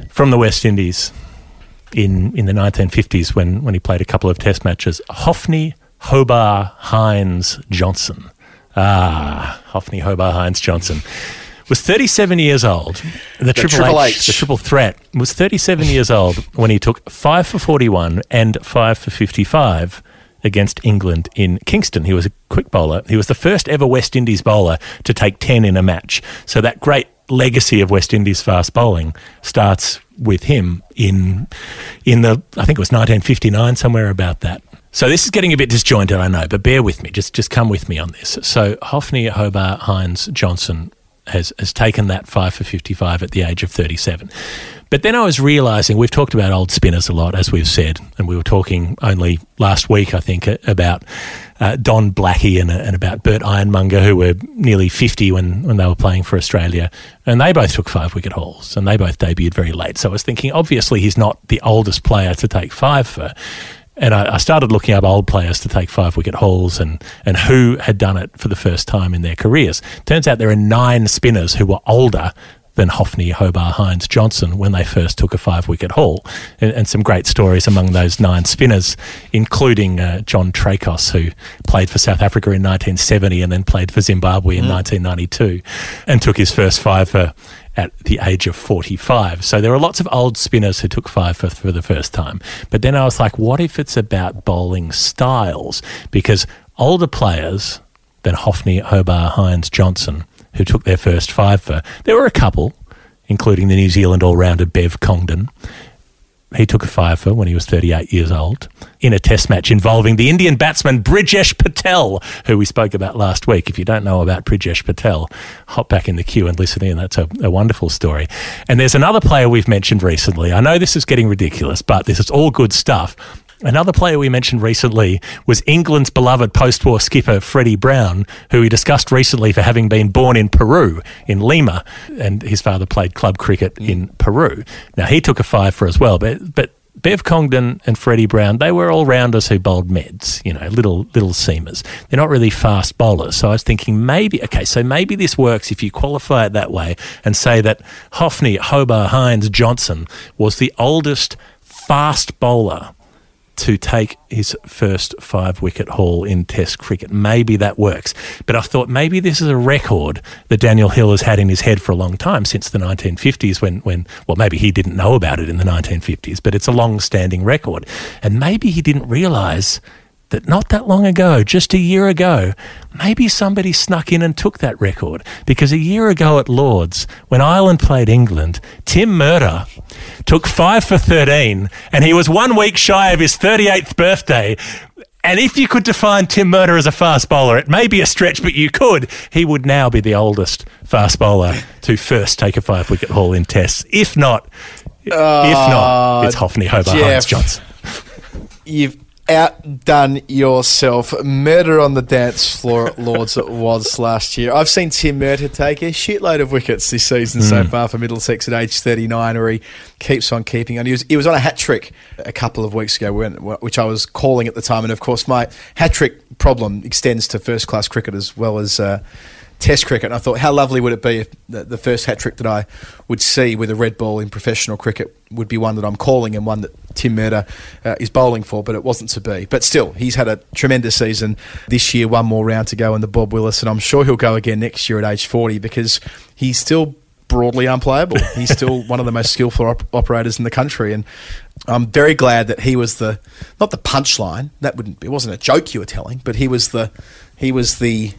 from the West Indies in in the 1950s when when he played a couple of Test matches. Hophnie Hobart Hines Johnson. Ah, Hophnie Hobart Hines Johnson was 37 years old. The, the triple, triple H, H, the triple threat, was 37 years old when he took 5 for 41 and 5 for 55 against England in Kingston. He was a quick bowler. He was the first ever West Indies bowler to take 10 in a match. So that great legacy of West Indies fast bowling starts with him in in the I think it was 1959 somewhere about that. So this is getting a bit disjointed, I know, but bear with me. Just just come with me on this. So Hophnie Hobart Hines Johnson has, has taken that 5 for 55 at the age of 37. But then I was realizing we've talked about old spinners a lot, as we've said, and we were talking only last week, I think, about uh, Don Blackie and, and, about Bert Ironmonger, who were nearly 50 when, when they were playing for Australia. And they both took five wicket hauls, and they both debuted very late. So I was thinking, obviously, he's not the oldest player to take five for. And I, I started looking up old players to take five wicket hauls and, and who had done it for the first time in their careers. Turns out there are nine spinners who were older than Hophnie, Hobart, Hines, Johnson when they first took a five wicket haul. And, and, some great stories among those nine spinners, including uh, John Traicos, who played for South Africa in 1970 and then played for Zimbabwe in mm. 1992 and took his first five for at the age of 45. So there are lots of old spinners who took five for, for the first time. But then I was like, what if it's about bowling styles? Because older players than Hophnie, Hobart, Hines, Johnson, who took their first five for, there were a couple, including the New Zealand all rounder Bev Congdon, he took a fire for when he was 38 years old in a test match involving the Indian batsman Brijesh Patel, who we spoke about last week. If you don't know about Brijesh Patel, hop back in the queue and listen in. That's a, a wonderful story. And there's another player we've mentioned recently. I know this is getting ridiculous, but this is all good stuff. Another player we mentioned recently was England's beloved post war skipper Freddie Brown, who we discussed recently for having been born in Peru, in Lima, and his father played club cricket mm. in Peru. Now, he took a five for as well, but, but Bev Congdon and Freddie Brown, they were all rounders who bowled meds, you know, little little seamers. They're not really fast bowlers. So I was thinking maybe, okay, so maybe this works if you qualify it that way and say that Hophnie, Hobart, Hines, Johnson was the oldest fast bowler to take his first five wicket haul in Test cricket. Maybe that works. But I thought maybe this is a record that Daniel Hill has had in his head for a long time, since the 1950s, when, when well, maybe he didn't know about it in the 1950s, but it's a long standing record. And maybe he didn't realise that not that long ago, just a year ago, maybe somebody snuck in and took that record. Because a year ago at Lords, when Ireland played England, Tim Murtagh took five for 13, and he was one week shy of his 38th birthday. And if you could define Tim Murtagh as a fast bowler, it may be a stretch, but you could. He would now be the oldest fast bowler to first take a five wicket haul in tests. If not, uh, if not, it's Hophnie Hobart Hines Johnson. You've outdone yourself. Murder on the dance floor at Lords it was last year. I've seen Tim Murtagh take a shitload of wickets this season mm. so far for Middlesex at age 39, where he keeps on keeping on. He was, he was on a hat trick a couple of weeks ago, when, which I was calling at the time. And of course, my hat trick problem extends to first class cricket as well as. Uh, Test cricket. And I thought, how lovely would it be if the, the first hat trick that I would see with a red ball in professional cricket would be one that I'm calling and one that Tim Murtagh uh, is bowling for, but it wasn't to be. But still, he's had a tremendous season this year, one more round to go in the Bob Willis, and I'm sure he'll go again next year at age 40 because he's still broadly unplayable. He's still one of the most skillful op- operators in the country, and I'm very glad that he was the not the punchline. That wouldn't. It wasn't a joke you were telling, but he was the he was the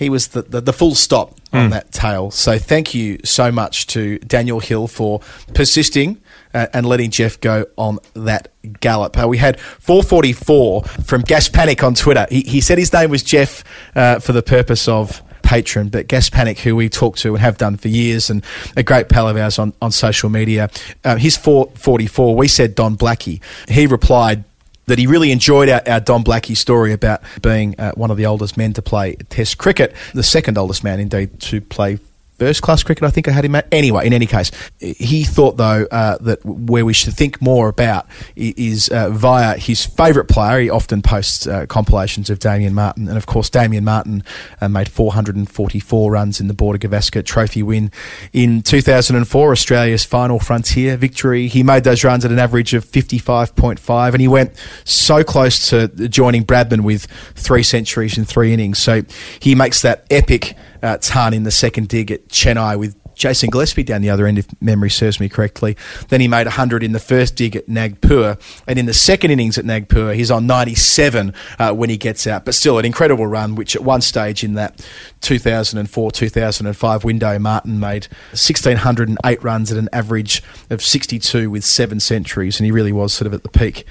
he was the, the, the full stop on Mm. that tale. So thank you so much to Daniel Hill for persisting uh, and letting Geoff go on that gallop. Uh, we had 444 from Gas Panic on Twitter. He, he said his name was Jeff uh, for the purpose of Patreon, but Gas Panic, who we talk to and have done for years, and a great pal of ours on, on social media. Um, he's 444. We said Don Blackie. He replied, that he really enjoyed our, our Don Blackie story about being uh, one of the oldest men to play Test cricket, the second oldest man indeed to play first class cricket. I think I had him at. Anyway, in any case, he thought though uh, that where we should think more about is uh, via his favourite player. He often posts uh, compilations of Damien Martyn, and of course, Damien Martyn uh, made 444 runs in the Border Gavaskar Trophy win in 2004, Australia's final frontier victory. He made those runs at an average of 55.5, and he went so close to joining Bradman with three centuries in three innings. So he makes that epic uh, ton in the second dig at Chennai with Jason Gillespie down the other end, if memory serves me correctly. Then he made 100 in the first dig at Nagpur. And in the second innings at Nagpur, he's on 97 uh, when he gets out. But still, an incredible run, which at one stage in that 2004 2005 window, Martyn made 1,608 runs at an average of 62 with seven centuries. And he really was sort of at the peak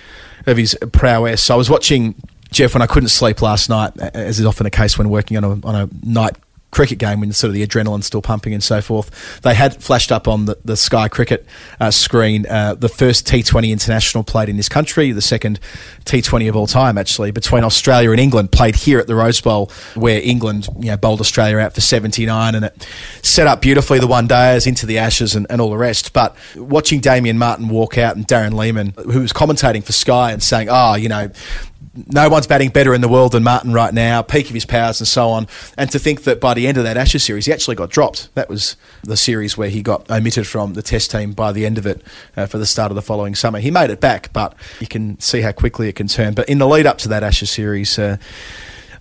of his prowess. I was watching Geoff when I couldn't sleep last night, as is often the case when working on a, on a night cricket game when sort of the adrenaline's still pumping and so forth. They had flashed up on the, the Sky Cricket uh, screen uh, the first T20 international played in this country, the second T20 of all time actually, between Australia and England, played here at the Rose Bowl, where England you know bowled Australia out for 79, and it set up beautifully the one days into the Ashes and, and all the rest. But watching Damien Martyn walk out and Darren Lehmann, who was commentating for Sky and saying, "Oh, you know." No one's batting better in the world than Martyn right now, peak of his powers and so on. And to think that by the end of that Ashes series, he actually got dropped. That was the series where he got omitted from the Test team by the end of it uh, for the start of the following summer. He made it back, but you can see how quickly it can turn. But in the lead up to that Ashes series, uh,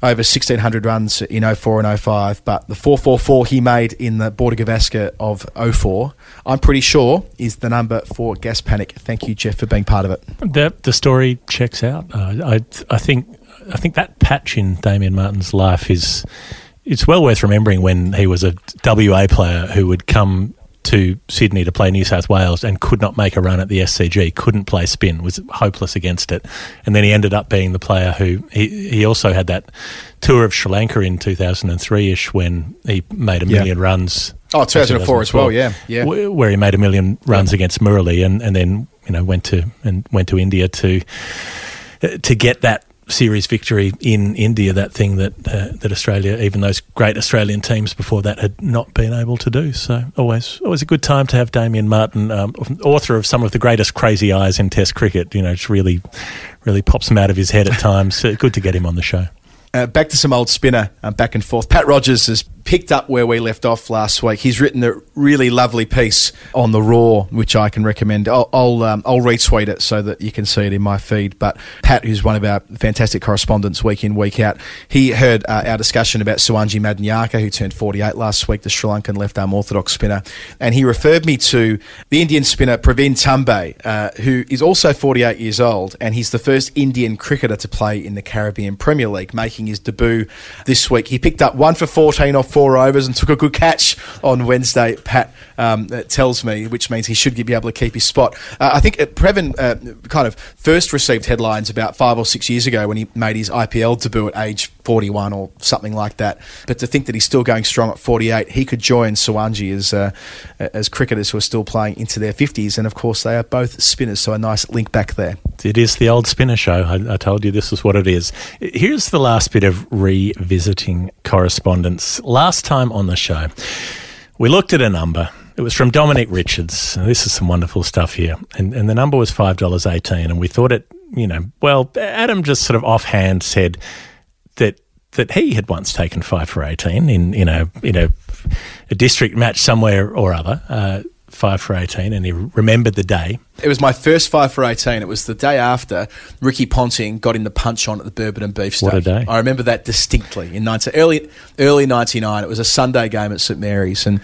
over 1,600 runs in 04 and 05, but the 444 he made in the Border Gavaskar of 04, I'm pretty sure is the number for Gas Panic. Thank you, Jeff, for being part of it. The the story checks out. Uh, I I think I think that patch in Damien Martyn's life is it's well worth remembering when he was a WA player who would come to Sydney to play New South Wales and could not make a run at the SCG, couldn't play spin, was hopeless against it. And then he ended up being the player who he, he also had that tour of Sri Lanka in 2003 ish when he made a Yeah. million runs. Oh, 2004 as well, yeah, yeah. Where he made a million runs against Murali and, and then, you know, went to and went to India to uh, to get that series victory in India, that thing that uh, that Australia, even those great Australian teams before that, had not been able to do. So always always a good time to have Damien Martyn, um, author of some of the greatest crazy eyes in Test cricket. You know, just really really pops him out of his head at times. Good to get him on the show. Uh, back to some old spinner, uh, back and forth. Pat Rogers has picked up where we left off last week. He's written a really lovely piece on the Raw, which I can recommend. I'll I'll, um, I'll retweet it so that you can see it in my feed. But Pat, who's one of our fantastic correspondents week in week out, he heard uh, our discussion about Suwanji Madanayake, who turned 48 last week, the Sri Lankan left arm orthodox spinner, and he referred me to the Indian spinner Pravin Tambe, uh, who is also 48 years old, and he's the first Indian cricketer to play in the Caribbean Premier League, making his debut this week. He picked up one for 14 off four overs and took a good catch on Wednesday. Pat um, tells me, which means he should be able to keep his spot. Uh, I think uh, Pravin uh, kind of first received headlines about five or six years ago when he made his IPL debut at age 41 or something like that. But to think that he's still going strong at 48, he could join Suwanji as uh, as cricketers who are still playing into their 50s, and of course they are both spinners, so a nice link back there. It is the old spinner show. I, I told you this is what it is. Here's the last bit of revisiting correspondence. Last time on the show, we looked at a number. It was from Dominic Richards. This is some wonderful stuff here. And, and the number was $5.18. And we thought it, you know, well, Adam just sort of offhand said that that he had once taken five for 18 in, in, a, in a, a district match somewhere or other. Uh, five for 18 and he remembered the day It was my first five for 18. It was the day after Ricky Ponting got in the punch on at the Bourbon and Beef What a day. I remember that distinctly in 19, early, early 99. It was a Sunday game at St Mary's. And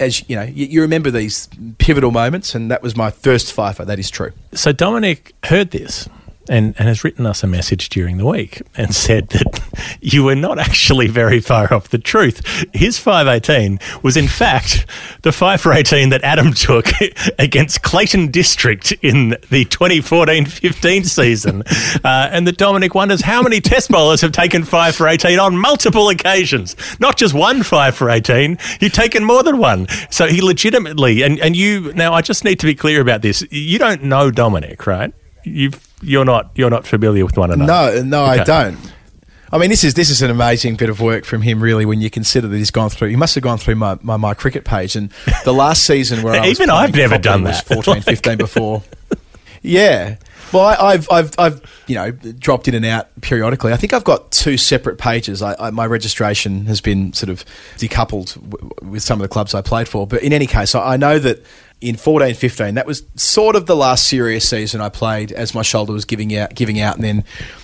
as you know, you, you remember these pivotal moments, and that was my first FIFA. That is true. So Dominic heard this and, and has written us a message during the week and said that you were not actually very far off the truth. His 518 was, in fact, the 5 for 18 that Adam took against Clayton District in the 2014 15 season. Uh, and that Dominic wonders how many test bowlers have taken 5 for 18 on multiple occasions. Not just one 5 for 18, you've taken more than one. So he legitimately, and, and you, now I just need to be clear about this. You don't know Dominic, right? You've you're not you're not familiar with one another. No, no, I don't. I mean, this is this is an amazing bit of work from him, really. When you consider that he's gone through, he must have gone through my, my, my cricket page, and the last season where I was Even I've never done was that. 14, 15 before. Yeah. Well, I, I've, I've, I've, you know, dropped in and out periodically. I think I've got two separate pages. I, I, my registration has been sort of decoupled w- with some of the clubs I played for. But in any case, I, I know that in 14, 15, that was sort of the last serious season I played as my shoulder was giving out, giving out. And then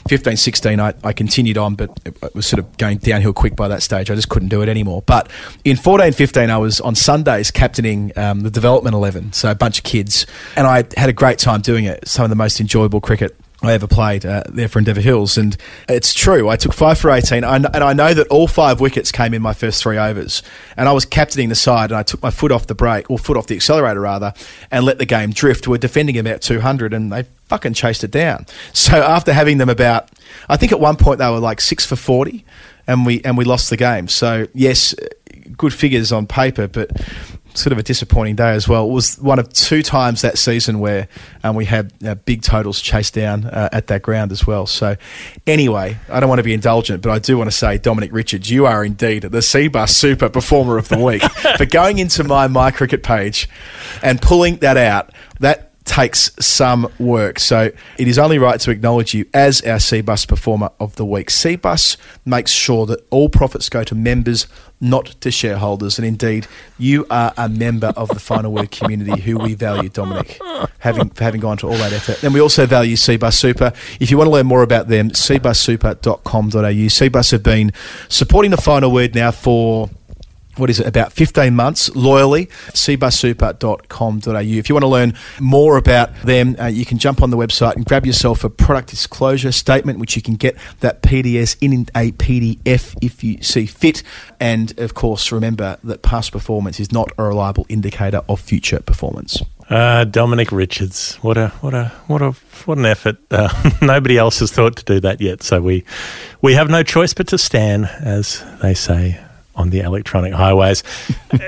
15, 16, I, I continued on, but it, it was sort of going downhill quick by that stage. I just couldn't do it anymore. But in 14, 15, I was on Sundays captaining um, the development 11, so a bunch of kids. And I had a great time doing it. Some of the most enjoyable cricket I ever played uh, there for Endeavour Hills. And it's true, I took five for 18, I and I know that all five wickets came in my first three overs. And I was captaining the side, and I took my foot off the brake, or foot off the accelerator rather, and let the game drift. We're defending about 200, and they fucking chased it down. So after having them about, I think at one point they were like six for 40, and we, and we lost the game. So, yes, good figures on paper, but sort of a disappointing day as well. It was one of two times that season where um, we had uh, big totals chased down uh, at that ground as well. So, anyway, I don't want to be indulgent, but I do want to say, Dominic Richards, you are indeed the CBUS Super Performer of the Week for going into my My Cricket page and pulling that out. That takes some work. So it is only right to acknowledge you as our CBUS Performer of the Week. CBUS makes sure that all profits go to members, not to shareholders. And indeed, you are a member of the Final Word community who we value, Dominic, having, for having gone to all that effort. And we also value CBUS Super. If you want to learn more about them, cbussuper.com.au. CBUS have been supporting the Final Word now for what is it, about 15 months loyally, cbussuper.com.au. If you want to learn more about them, uh, you can jump on the website and grab yourself a product disclosure statement, which you can get that PDS in a PDF if you see fit. And of course, remember that past performance is not a reliable indicator of future performance. Uh, Dominic Richards, what a what a what a what an effort! Uh, nobody else has thought to do that yet, so we we have no choice but to stand, as they say on the electronic highways.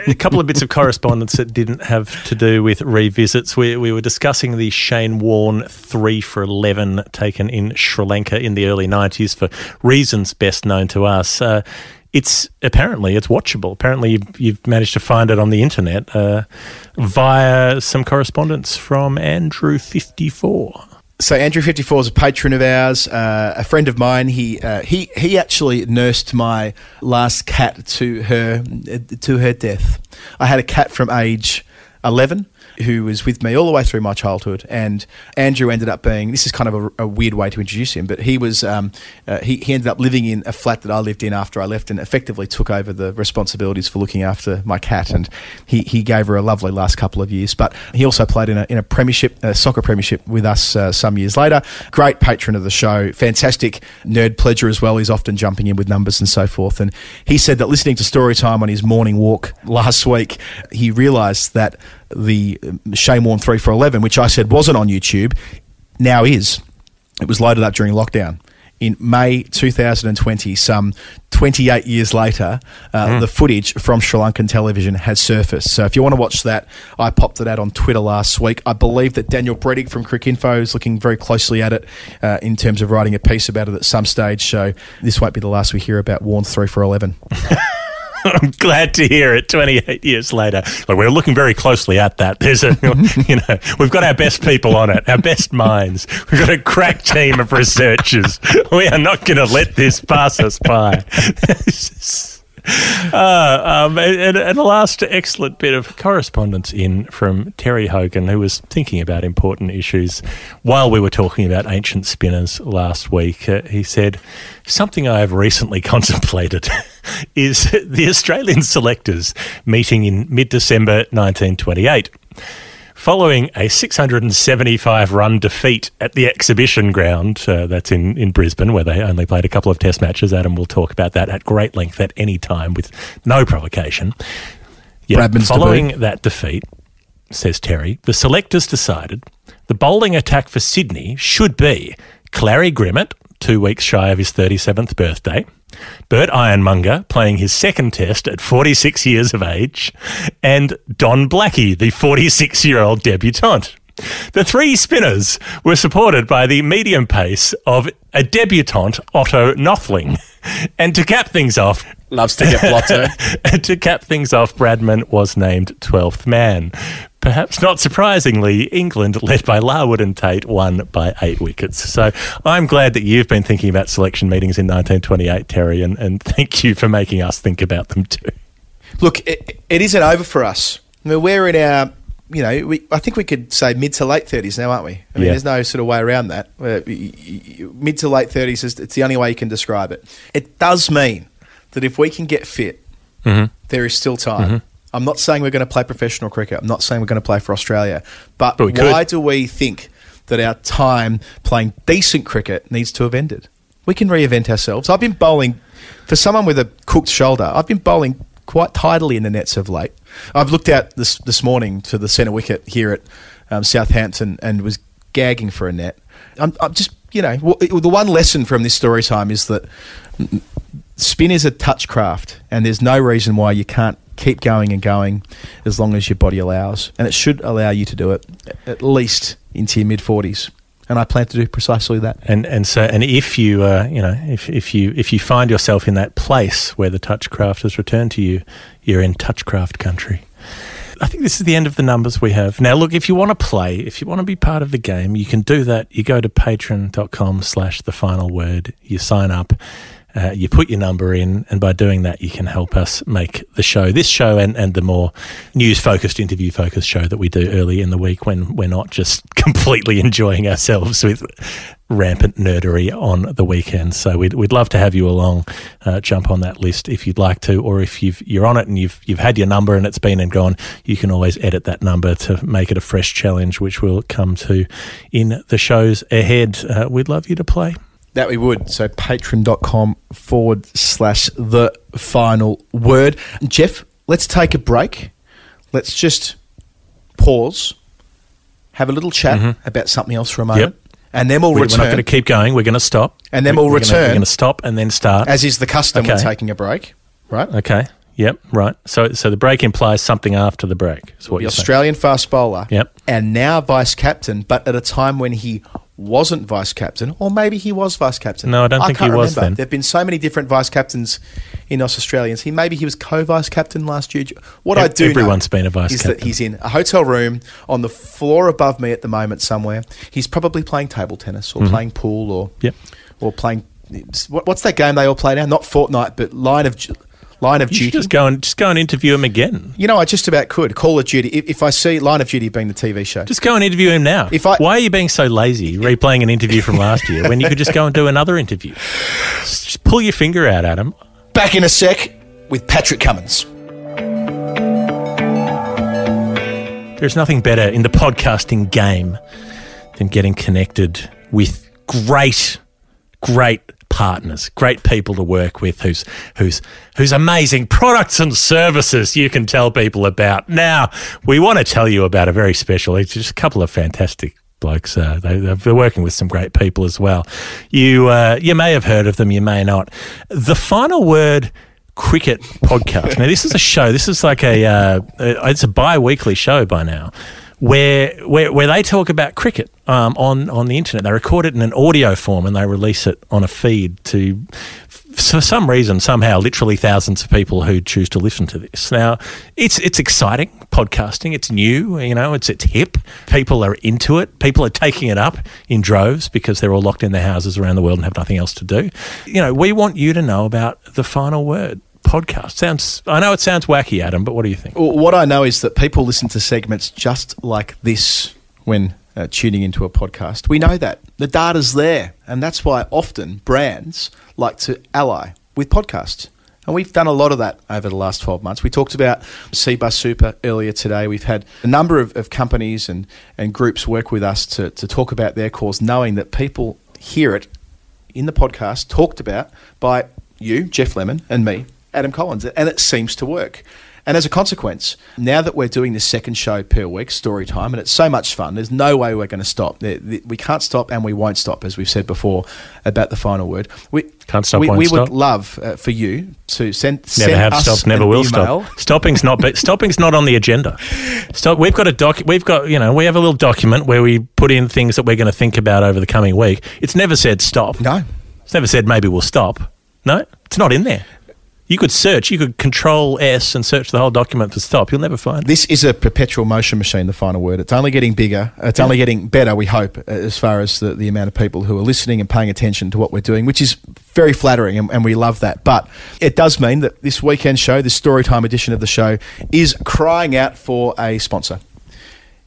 a couple of bits of correspondence that didn't have to do with revisits. We, we were discussing the Shane Warne 3 for 11 taken in Sri Lanka in the early 90s for reasons best known to us. Uh, it's apparently it's watchable. Apparently, you've, you've managed to find it on the internet uh, via some correspondence from Andrew fifty four. So Andrew fifty four is a patron of ours, uh, a friend of mine. He uh, he he actually nursed my last cat to her to her death. I had a cat from age eleven who was with me all the way through my childhood, and Andrew ended up being. This is kind of a, a weird way to introduce him, but he was um, uh, he he ended up living in a flat that I lived in after I left, and effectively took over the responsibilities for looking after my cat, and he, he gave her a lovely last couple of years. But he also played in a in a premiership, a soccer premiership with us uh, some years later. Great patron of the show, fantastic nerd pledger as well. He's often jumping in with numbers and so forth, and he said that listening to story time on his morning walk last week, he realised that the Shane Warne 3 for 11, which I said wasn't on YouTube, now is. It was loaded up during lockdown. In May 2020, some 28 years later, uh, Hmm. the footage from Sri Lankan television has surfaced. So if you want to watch that, I popped it out on Twitter last week. I believe that Daniel Brettig from Cricinfo is looking very closely at it uh, in terms of writing a piece about it at some stage. So this won't be the last we hear about Warne 3 for 11. I'm glad to hear it 28 years later. We're looking very closely at that. There's a, you know, we've got our best people on it, our best minds. We've got a crack team of researchers. We are not going to let this pass us by. Uh, um, and, and the last excellent bit of correspondence in from Terry Hogan, who was thinking about important issues while we were talking about ancient spinners last week. Uh, he said, Something I have recently contemplated. is the Australian selectors meeting in mid December 1928. Following a 675 run defeat at the exhibition ground, uh, that's in, in Brisbane, where they only played a couple of test matches. Adam will talk about that at great length at any time with no provocation. Yeah, Bradman's following debut. that defeat, says Terry, the selectors decided the bowling attack for Sydney should be Clarrie Grimmett, two weeks shy of his 37th birthday, Bert Ironmonger playing his second test at 46 years of age, and Don Blackie, the 46 year old debutante. The three spinners were supported by the medium pace of a debutante, Otto Nothling. And to cap things off, Loves to get blotto. and to cap things off, Bradman was named 12th man. Perhaps not surprisingly, England, led by Larwood and Tate, won by eight wickets. So I'm glad that you've been thinking about selection meetings in 1928, Terry, and, and thank you for making us think about them too. Look, it, it isn't over for us. I mean, we're in our, you know, we, I think we could say mid to late 30s now, aren't we? I mean, Yeah. there's no sort of way around that. Uh, mid to late 30s, is, it's the only way you can describe it. It does mean that if we can get fit, Mhm. there is still time. Mhm. I'm not saying we're going to play professional cricket. I'm not saying we're going to play for Australia. But, But we could. why do we think that our time playing decent cricket needs to have ended? We can reinvent ourselves. I've been bowling, for someone with a cooked shoulder, I've been bowling quite tidily in the nets of late. I've looked out this, this morning to the centre wicket here at um, Southampton and was gagging for a net. I'm, I'm just, you know, w- the one lesson from this story time is that spin is a touch craft, and there's no reason why you can't keep going and going as long as your body allows. And it should allow you to do it at least into your mid 40s. And I plan to do precisely that. And and so and if you uh, you know if, if you if you find yourself in that place where the touchcraft has returned to you, you're in touchcraft country. I think this is the end of the numbers we have. Now look, if you want to play, if you want to be part of the game, you can do that. You go to patreon.com slash the final word, you sign up, uh, you put your number in, and by doing that you can help us make the show, this show and, and the more news focused, interview focused show that we do early in the week when we're not just completely enjoying ourselves with rampant nerdery on the weekend. So we'd, we'd love to have you along. Uh, jump on that list if you'd like to, or if you've, you're on it and you've you've had your number and it's been and gone, you can always edit that number to make it a fresh challenge, which we'll come to in the shows ahead. Uh, we'd love you to play. That we would. So patreon.com forward slash the final word. Geoff, let's take a break. Let's just pause, have a little chat mm-hmm. about something else for a moment. Yep. And then we'll We- return. We're not going to keep going. We're going to stop, And then We- we'll we're gonna- return. we're going to stop and then start. as is the custom Okay. taking a break, right? okay. Yep. Right. So so the break implies something after the break. Is what the you're saying. Australian fast bowler, Yep. and now vice captain, but at a time when he wasn't vice captain, or maybe he was vice captain. No, I don't think can't he was remember. then. There've been so many different vice captains in Us Australians. He maybe he was co-vice captain last year. What I Ev- do know everyone's been a vice is that he's in a hotel room on the floor above me at the moment somewhere. He's probably playing table tennis or mm-hmm. playing pool or Yep. or playing. What's that game they all play now? Not Fortnite, but Line of Line of You Duty. just go and just go and interview him again. You know, I just about could. Call of Duty. If, if I see Line of Duty being the TV show. Just go and interview him now. If I- Why are you being so lazy, replaying an interview from last year when you could just go and do another interview? Just pull your finger out, Adam. Back in a sec with Patrick Cummins. There's nothing better in the podcasting game than getting connected with great, great partners, great people to work with whose whose whose amazing products and services you can tell people about. Now, we want to tell you about a very special, it's just a couple of fantastic blokes. Uh, they, they're working with some great people as well. You uh, you may have heard of them, you may not. The final word cricket podcast. Now, this is a show. This is like a uh, it's a bi-weekly show by now, where where where they talk about cricket um, on on the internet. They record it in an audio form and they release it on a feed to. For some reason, somehow, literally thousands of people who choose to listen to this. Now, it's it's exciting podcasting. It's new, you know. It's it's hip. People are into it. People are taking it up in droves because they're all locked in their houses around the world and have nothing else to do. You know, we want you to know about the final word podcast. Sounds. I know it sounds wacky, Adam, but what do you think? Well, What I know is that people listen to segments just like this when uh, tuning into a podcast. We know that. The data's there. And that's why often brands like to ally with podcasts. And we've done a lot of that over the last 12 months. We talked about Cbus Super earlier today. We've had a number of, of companies and, and groups work with us to, to talk about their cause, knowing that people hear it in the podcast talked about by you, Geoff Lemon, and me, Adam Collins. And it seems to work. And as a consequence, now that we're doing this second show per week, story time, and it's so much fun, there's no way we're going to stop. We can't stop and we won't stop, as we've said before about the final word. We Can't stop, We, we stop. would love uh, for you to send, send Never have us stopped, never will email. stop. Stopping's not, but stopping's not on the agenda. Stop. We've got a doc. We've got you know we have a little document where we put in things that we're going to think about over the coming week. It's never said stop. No, It's never said maybe we'll stop. No, it's not in there. You could search. You could Control S and search the whole document for stop. You'll never find it. This is a perpetual motion machine, the final word. It's only getting bigger. It's only getting better, we hope, as far as the, the amount of people who are listening and paying attention to what we're doing, which is very flattering, and, and we love that. But it does mean that this weekend show, this Storytime edition of the show, is crying out for a sponsor.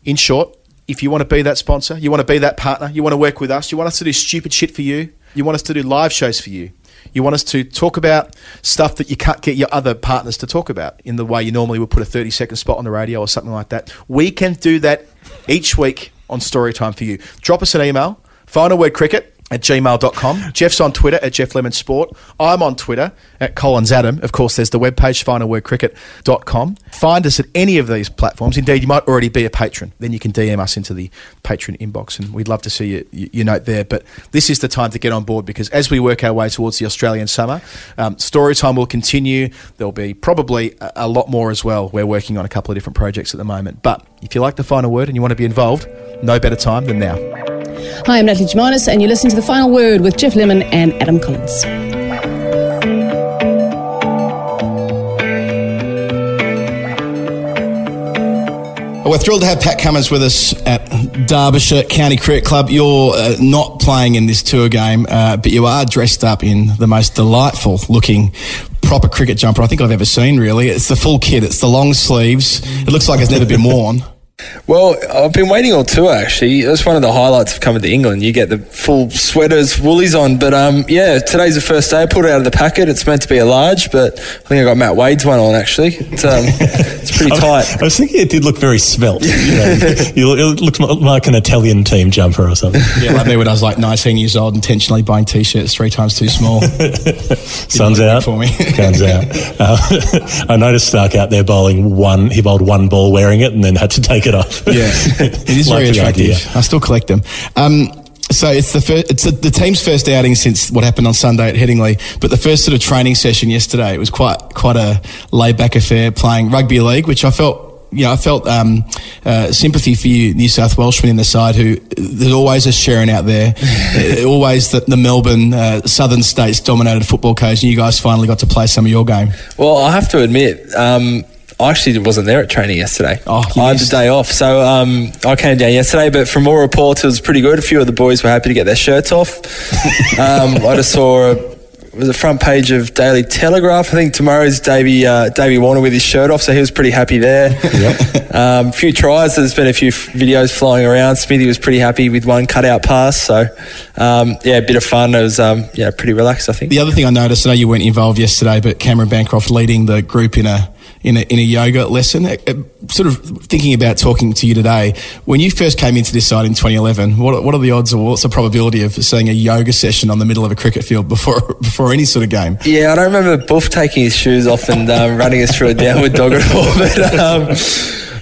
In short, if you want to be that sponsor, you want to be that partner, you want to work with us, you want us to do stupid shit for you, you want us to do live shows for you, you want us to talk about stuff that you can't get your other partners to talk about in the way you normally would put a 30 second spot on the radio or something like that. We can do that each week on Storytime for you. Drop us an email, final word cricket at gmail.com. Geoff's on Twitter at Geoff Lemon Sport. I'm on Twitter at Collins Adam. Of course, there's the webpage, finalwordcricket.com. Find us at any of these platforms. Indeed, you might already be a patron. Then you can DM us into the patron inbox, and we'd love to see your, note there. But this is the time to get on board because as we work our way towards the Australian summer, um, story time will continue. There'll be probably a, a lot more as well. We're working on a couple of different projects at the moment. But if you like the final word and you want to be involved, no better time than now. Hi, I'm Natalie Jamanis, and you're listening to The Final Word with Geoff Lemon and Adam Collins. We're thrilled to have Pat Cummins with us at Derbyshire County Cricket Club. You're uh, not playing in this tour game, uh, but you are dressed up in the most delightful looking proper cricket jumper I think I've ever seen, really. It's the full kit, it's the long sleeves. It looks like it's never been worn. Well, I've been waiting all tour actually. That's one of the highlights of coming to England. You get the full sweaters, woolies on. But um, yeah, today's the first day. I pulled it out of the packet. It's meant to be a large, but I think I got Matt Wade's one on actually. It's, um, it's pretty tight. I was thinking it did look very svelte. You know, it looked like an Italian team jumper or something. Yeah, like me when I was like 19 years old, intentionally buying t-shirts three times too small. Sun's out. for me. Sun's out. Uh, I noticed Starc out there bowling one. He bowled one ball wearing it and then had to take it off. Yeah, it is Like very attractive. idea. I still collect them. Um, so it's the first, it's the the team's first outing since what happened on Sunday at Headingley, but the first sort of training session yesterday. It was quite quite a laid back affair playing rugby league, which I felt. You know, I felt um, uh, sympathy for you, New South Welshmen in the side, who there's always a sharing out there. Always the, the Melbourne uh, Southern States dominated football coach, and you guys finally got to play some of your game. Well, I have to admit, um, I actually wasn't there at training yesterday. Oh, I had the day off, so um, I came down yesterday. But from all reports, it was pretty good. A few of the boys were happy to get their shirts off. um, I just saw. A, it was a front page of Daily Telegraph. I think tomorrow's Davey uh, Davey Warner with his shirt off, so he was pretty happy there. um, a few tries. There's been a few f- videos flying around. Smithy was pretty happy with one cutout pass. So um, yeah, a bit of fun. It was um, yeah pretty relaxed. I think. The other thing I noticed, I know you weren't involved yesterday, but Cameron Bancroft leading the group in a in a, in a yoga lesson. Uh, uh, sort of thinking about talking to you today. When you first came into this site in 2011, what, what are the odds or what's the probability of seeing a yoga session on the middle of a cricket field before before any sort of game? Yeah, I don't remember Buff taking his shoes off and um, running us through a downward dog at all. But um,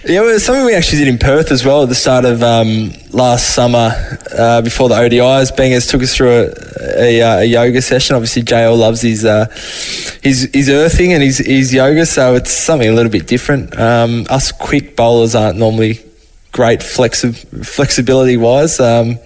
yeah, it was something we actually did in Perth as well at the start of um, last summer uh, before the ODIs. Bangers took us through a, a, uh, a yoga session. Obviously, JL loves his uh, his, his earthing and his, his yoga, so it's something a little bit different. Um, us quick bowlers aren't normally great flexi- flexibility wise. Um,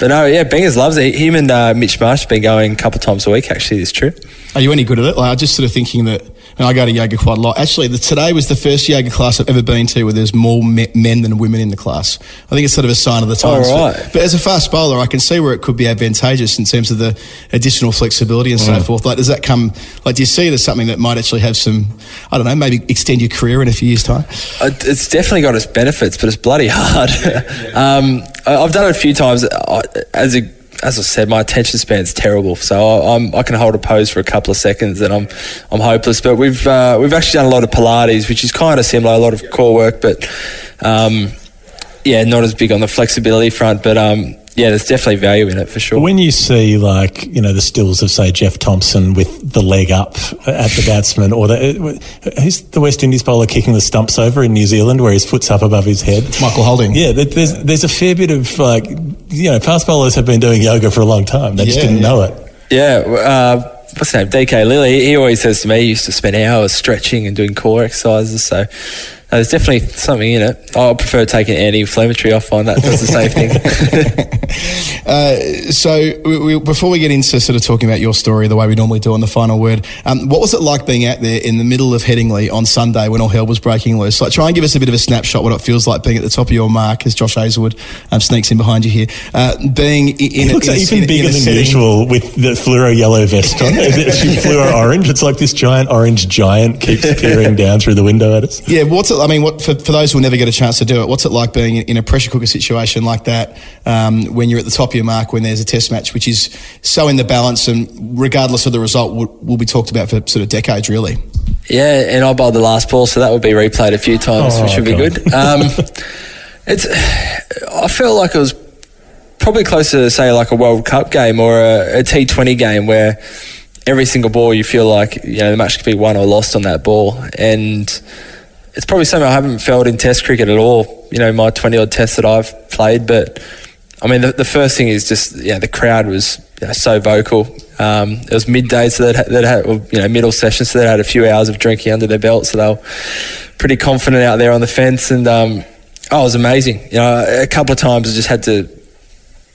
but no, yeah, Bangers loves it. Him and uh, Mitch Marsh have been going a couple of times a week, actually, it's true. Are you any good at it? Like, I was just sort of thinking that, and I go to yoga quite a lot. Actually, the, today was the first yoga class I've ever been to where there's more me- men than women in the class. I think it's sort of a sign of the times. Oh, But- right. But, as a fast bowler, I can see where it could be advantageous in terms of the additional flexibility and so Mm. forth. Like, does that come, like, do you see it as something that might actually have some, I don't know, maybe extend your career in a few years' time? Uh, It's definitely got its benefits, but it's bloody hard. um, I've done it a few times. I- As a as I said, my attention span's terrible, so I, I can hold a pose for a couple of seconds and I'm I'm hopeless. But we've uh, we've actually done a lot of Pilates, which is kind of similar, a lot of core work, but um, yeah, not as big on the flexibility front. But um, yeah, there's definitely value in it for sure. When you see like you know the stills of say Jeff Thomson with the leg up at the batsman, or the who's the West Indies bowler kicking the stumps over in New Zealand where his foot's up above his head, It's Michael Holding. Yeah, there's there's a fair bit of like you know fast bowlers have been doing yoga for a long time. They just didn't yeah. know it. Yeah, uh, what's his name? DK Lillee. He always says to me, he used to spend hours stretching and doing core exercises. So uh, there's definitely something in it. I prefer taking anti-inflammatory. I find that does the same thing. Uh, so, we, we, before we get into sort of talking about your story the way we normally do on the final word, um, what was it like being out there in the middle of Headingley on Sunday when all hell was breaking loose? Like, try and give us a bit of a snapshot what it feels like being at the top of your mark as Josh Hazlewood um, sneaks in behind you here. Uh, being in, It looks in a- even in bigger in a than setting- usual with the fluoro yellow vest on. It's fluoro orange. It's like this giant orange giant keeps peering down through the window at us. Yeah, what's it? I mean, what for, for those who will never get a chance to do it, what's it like being in, in a pressure cooker situation like that um, when you're at the top of your mark when there's a test match, which is so in the balance and regardless of the result, will, will be talked about for sort of decades, really. Yeah, and I bowled the last ball, so that would be replayed a few times, Oh, which would be good. Um, it's. I felt like it was probably closer to say like a World Cup game or a a T20 game where every single ball you feel like you know the match could be won or lost on that ball, and it's probably something I haven't felt in Test cricket at all. You know, my 20 odd tests that I've played, but I mean, the, the first thing is just yeah, the crowd was you know, so vocal. Um, it was midday, so that that had you know middle session, so they had a few hours of drinking under their belt, so they were pretty confident out there on the fence, and um, oh, it was amazing. You know, a couple of times I just had to.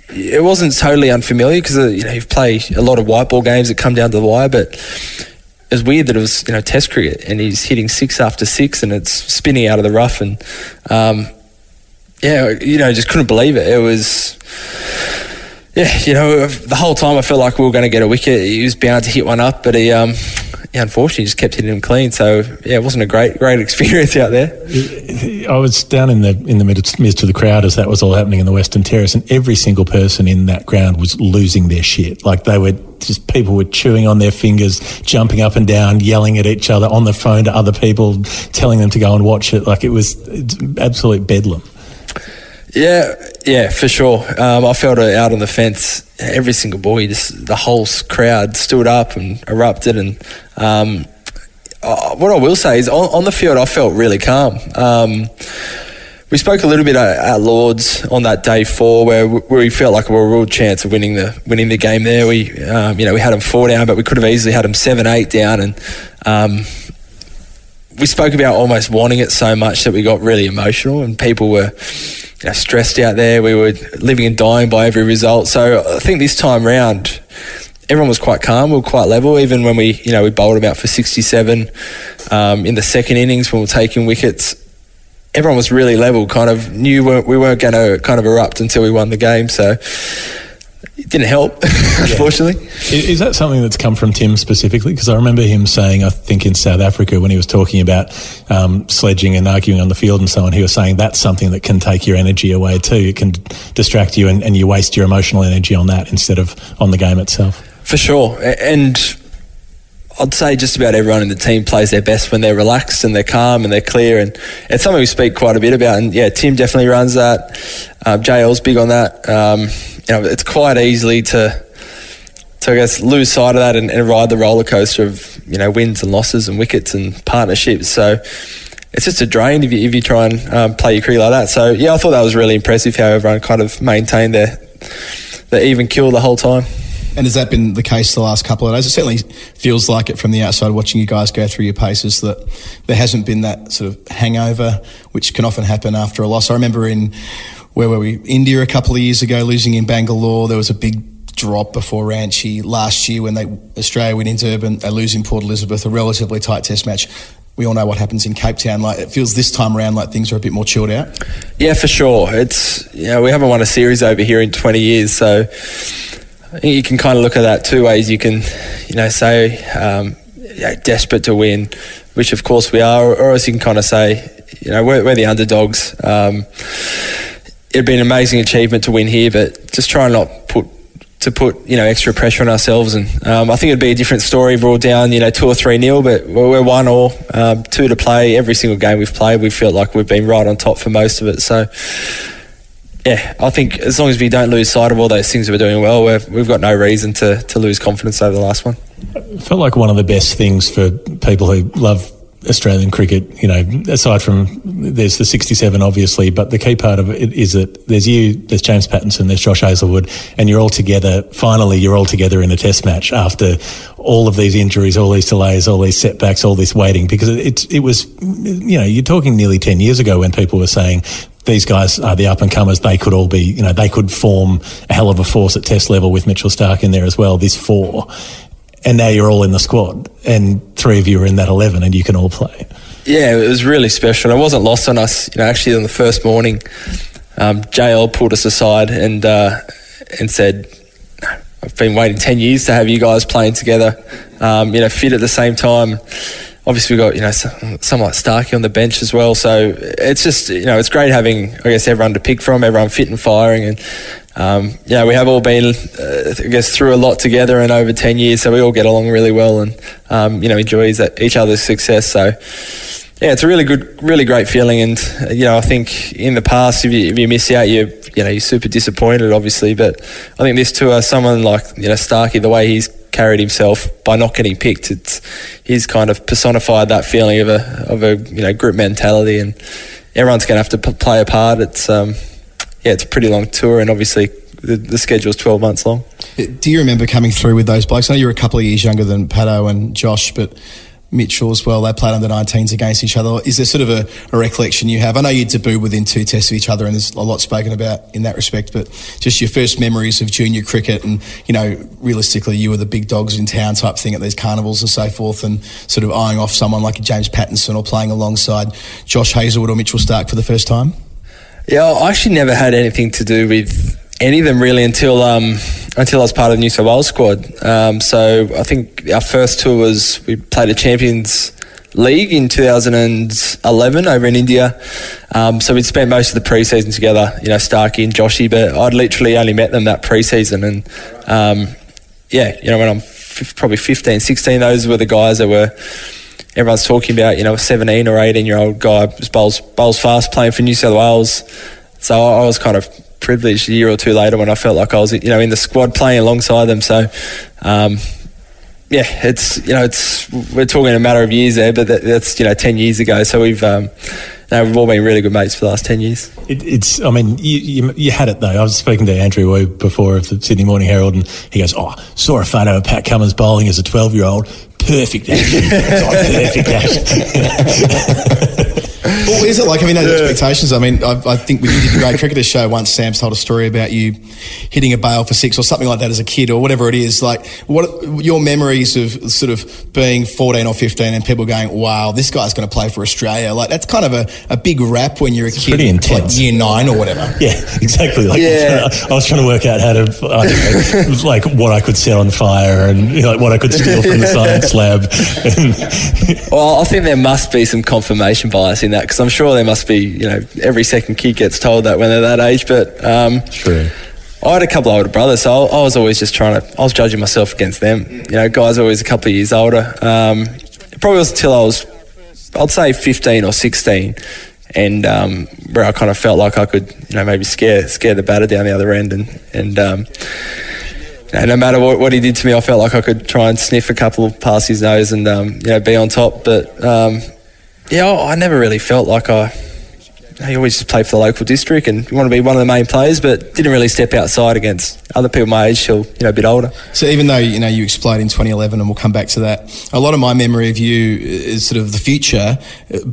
It wasn't totally unfamiliar because you know you play a lot of white ball games that come down to the wire, but it was weird that it was you know Test cricket and he's hitting six after six and it's spinning out of the rough and um, yeah, you know, just couldn't believe it. It was, yeah, you know, the whole time I felt like we were going to get a wicket. He was bound to hit one up, but he, um, yeah, unfortunately, just kept hitting him clean. So yeah, it wasn't a great, great experience out there. I was down in the in the midst midst of the crowd as that was all happening in the Western Terrace, and every single person in that ground was losing their shit. Like they were just people were chewing on their fingers, jumping up and down, yelling at each other on the phone to other people, telling them to go and watch it. Like it was absolute bedlam. Yeah, yeah, for sure. Um, I felt it out on the fence. Every single boy, just the whole crowd stood up and erupted. And um, uh, what I will say is, on, on the field, I felt really calm. Um, we spoke a little bit at, at Lords on that day four, where, where we felt like we were a real chance of winning the winning the game. There, we um, you know we had them four down, but we could have easily had them seven eight down, and um, we spoke about almost wanting it so much that we got really emotional and people were you know, stressed out there. We were living and dying by every result. So I think this time round, everyone was quite calm. We were quite level, even when we, you know, we bowled about for 67 um, in the second innings when we were taking wickets. Everyone was really level, kind of knew we weren't, we weren't going to kind of erupt until we won the game. So it didn't help, unfortunately. Is that something that's come from Tim specifically? Because I remember him saying, I think in South Africa, when he was talking about um, sledging and arguing on the field and so on, he was saying that's something that can take your energy away too. It can distract you and, and you waste your emotional energy on that instead of on the game itself. For sure. And I'd say just about everyone in the team plays their best when they're relaxed and they're calm and they're clear. And it's something we speak quite a bit about. And yeah, Tim definitely runs that. Um, JL's big on that. Um, you know, it's quite easily to, to I guess, lose sight of that and, and ride the roller coaster of, you know, wins and losses and wickets and partnerships. So it's just a drain if you, if you try and um, play your career like that. So yeah, I thought that was really impressive how everyone kind of maintained their, their even kill the whole time. And has that been the case the last couple of days? It certainly feels like it from the outside watching you guys go through your paces that there hasn't been that sort of hangover, which can often happen after a loss. I remember in, where were we? India a couple of years ago, losing in Bangalore. There was a big drop before Ranchi. Last year when they Australia went into Durban, they lose in Port Elizabeth, a relatively tight test match. We all know what happens in Cape Town. Like it feels this time around like things are a bit more chilled out. Yeah, for sure. It's know we haven't won a series over here in 20 years, so I think you can kind of look at that two ways. You can, you know, say um, know, desperate to win, which of course we are, or else you can kind of say, you know, we're, we're the underdogs. Um, it'd be an amazing achievement to win here, but just try and not put to put you know extra pressure on ourselves. And um, I think it'd be a different story if we're all down you know two or three nil, but we're, we're one all, um, two to play. Every single game we've played, we felt like we've been right on top for most of it. So. Yeah, I think as long as we don't lose sight of all those things we're doing well, we've, we've got no reason to, to lose confidence over the last one. It felt like one of the best things for people who love Australian cricket, you know, aside from there's the 67 obviously, but the key part of it is that there's you, there's James Pattinson, there's Josh Hazlewood, and you're all together. Finally, you're all together in a test match after all of these injuries, all these delays, all these setbacks, all this waiting, because it, it was, you know, you're talking nearly 10 years ago when people were saying, these guys are the up and comers. They could all be, you know, they could form a hell of a force at test level with Mitchell Starc in there as well. This four and now you're all in the squad, and three of you are in that eleven, and you can all play. Yeah, it was really special. It wasn't lost on us. You know, actually, on the first morning, um, JL pulled us aside and uh, and said, "I've been waiting ten years to have you guys playing together. Um, you know, fit at the same time." Obviously, we've got you know someone like Starkey on the bench as well. So it's just you know it's great having I guess everyone to pick from, everyone fit and firing, and um, yeah, we have all been, uh, I guess, through a lot together and over 10 years, so we all get along really well and, um, you know, enjoy each other's success. So, yeah, it's a really good, really great feeling. And, uh, you know, I think in the past, if you, if you miss out, you you know, you're super disappointed, obviously. But I think this tour, someone like, you know, Starkey, the way he's carried himself by not getting picked, it's, he's kind of personified that feeling of a, of a, you know, group mentality and everyone's going to have to p- play a part. It's, um, yeah, it's a pretty long tour, and obviously the, the schedule is 12 months long. Do you remember coming through with those blokes? I know you're a couple of years younger than Pato and Josh, but Mitchell as well. They played under 19s against each other. Is there sort of a, a, recollection you have? I know you debut within two tests of each other, and there's a lot spoken about in that respect. But just your first memories of junior cricket, and you know, realistically, you were the big dogs in town type thing at these carnivals and so forth, and sort of eyeing off someone like James Pattinson or playing alongside Josh Hazlewood or Mitchell Starc for the first time. Yeah, I actually never had anything to do with any of them really until um, until I was part of the New South Wales squad. Um, so I think our first tour was we played a Champions League in 2011 over in India. Um, so we'd spent most of the preseason together, you know, Starkey and Joshy, but I'd literally only met them that preseason. And um, yeah, you know, when I'm f- probably 15, 16, those were the guys that were everyone's talking about, you know, a 17 or 18 year old guy bowls, bowls fast playing for New South Wales. So I was kind of privileged a year or two later when I felt like I was, you know, in the squad playing alongside them. So, um, yeah, it's you know, it's we're talking a matter of years there, but that, that's you know, ten years ago. So we've um, no, we've all been really good mates for the last 10 years. It, it's, I mean, you, you, you, had it though. I was speaking to Andrew Wu before of the Sydney Morning Herald, and he goes, Oh, saw a photo of Pat Cummins bowling as a 12 year old perfect action. perfect action. well, is it like having those yeah. expectations? I mean, I, I think we did the Grade Cricketer show once, Sam's told a story about you hitting a bail for six or something like that as a kid or whatever it is. Like, what your memories of sort of being 14 or 15 and people going, wow, this guy's going to play for Australia? Like, that's kind of a, a big rap when you're a it's kid. Pretty intense. Like year nine or whatever. Yeah, exactly. Like, yeah. I was trying to work out how to, I don't know, like what I could set on fire and you know, like what I could steal from the science lab. well, I think there must be some confirmation bias in that because I'm sure there must be, you know, every second kid gets told that when they're that age. But um, true. I had a couple of older brothers, so I was always just trying to. I was judging myself against them. You know, guys always a couple of years older. Um, it probably was until I was, I'd say, fifteen or sixteen, and um, where I kind of felt like I could, you know, maybe scare scare the batter down the other end, and and um, know, no matter what, what, he did to me, I felt like I could try and sniff a couple past his nose and um, you know be on top. But um, yeah, I, I, never really felt like I. He always just played for the local district and you want to be one of the main players, but didn't really step outside against other people my age till you know a bit older. So even though you know you exploded in 2011, and we'll come back to that, a lot of my memory of you is sort of the future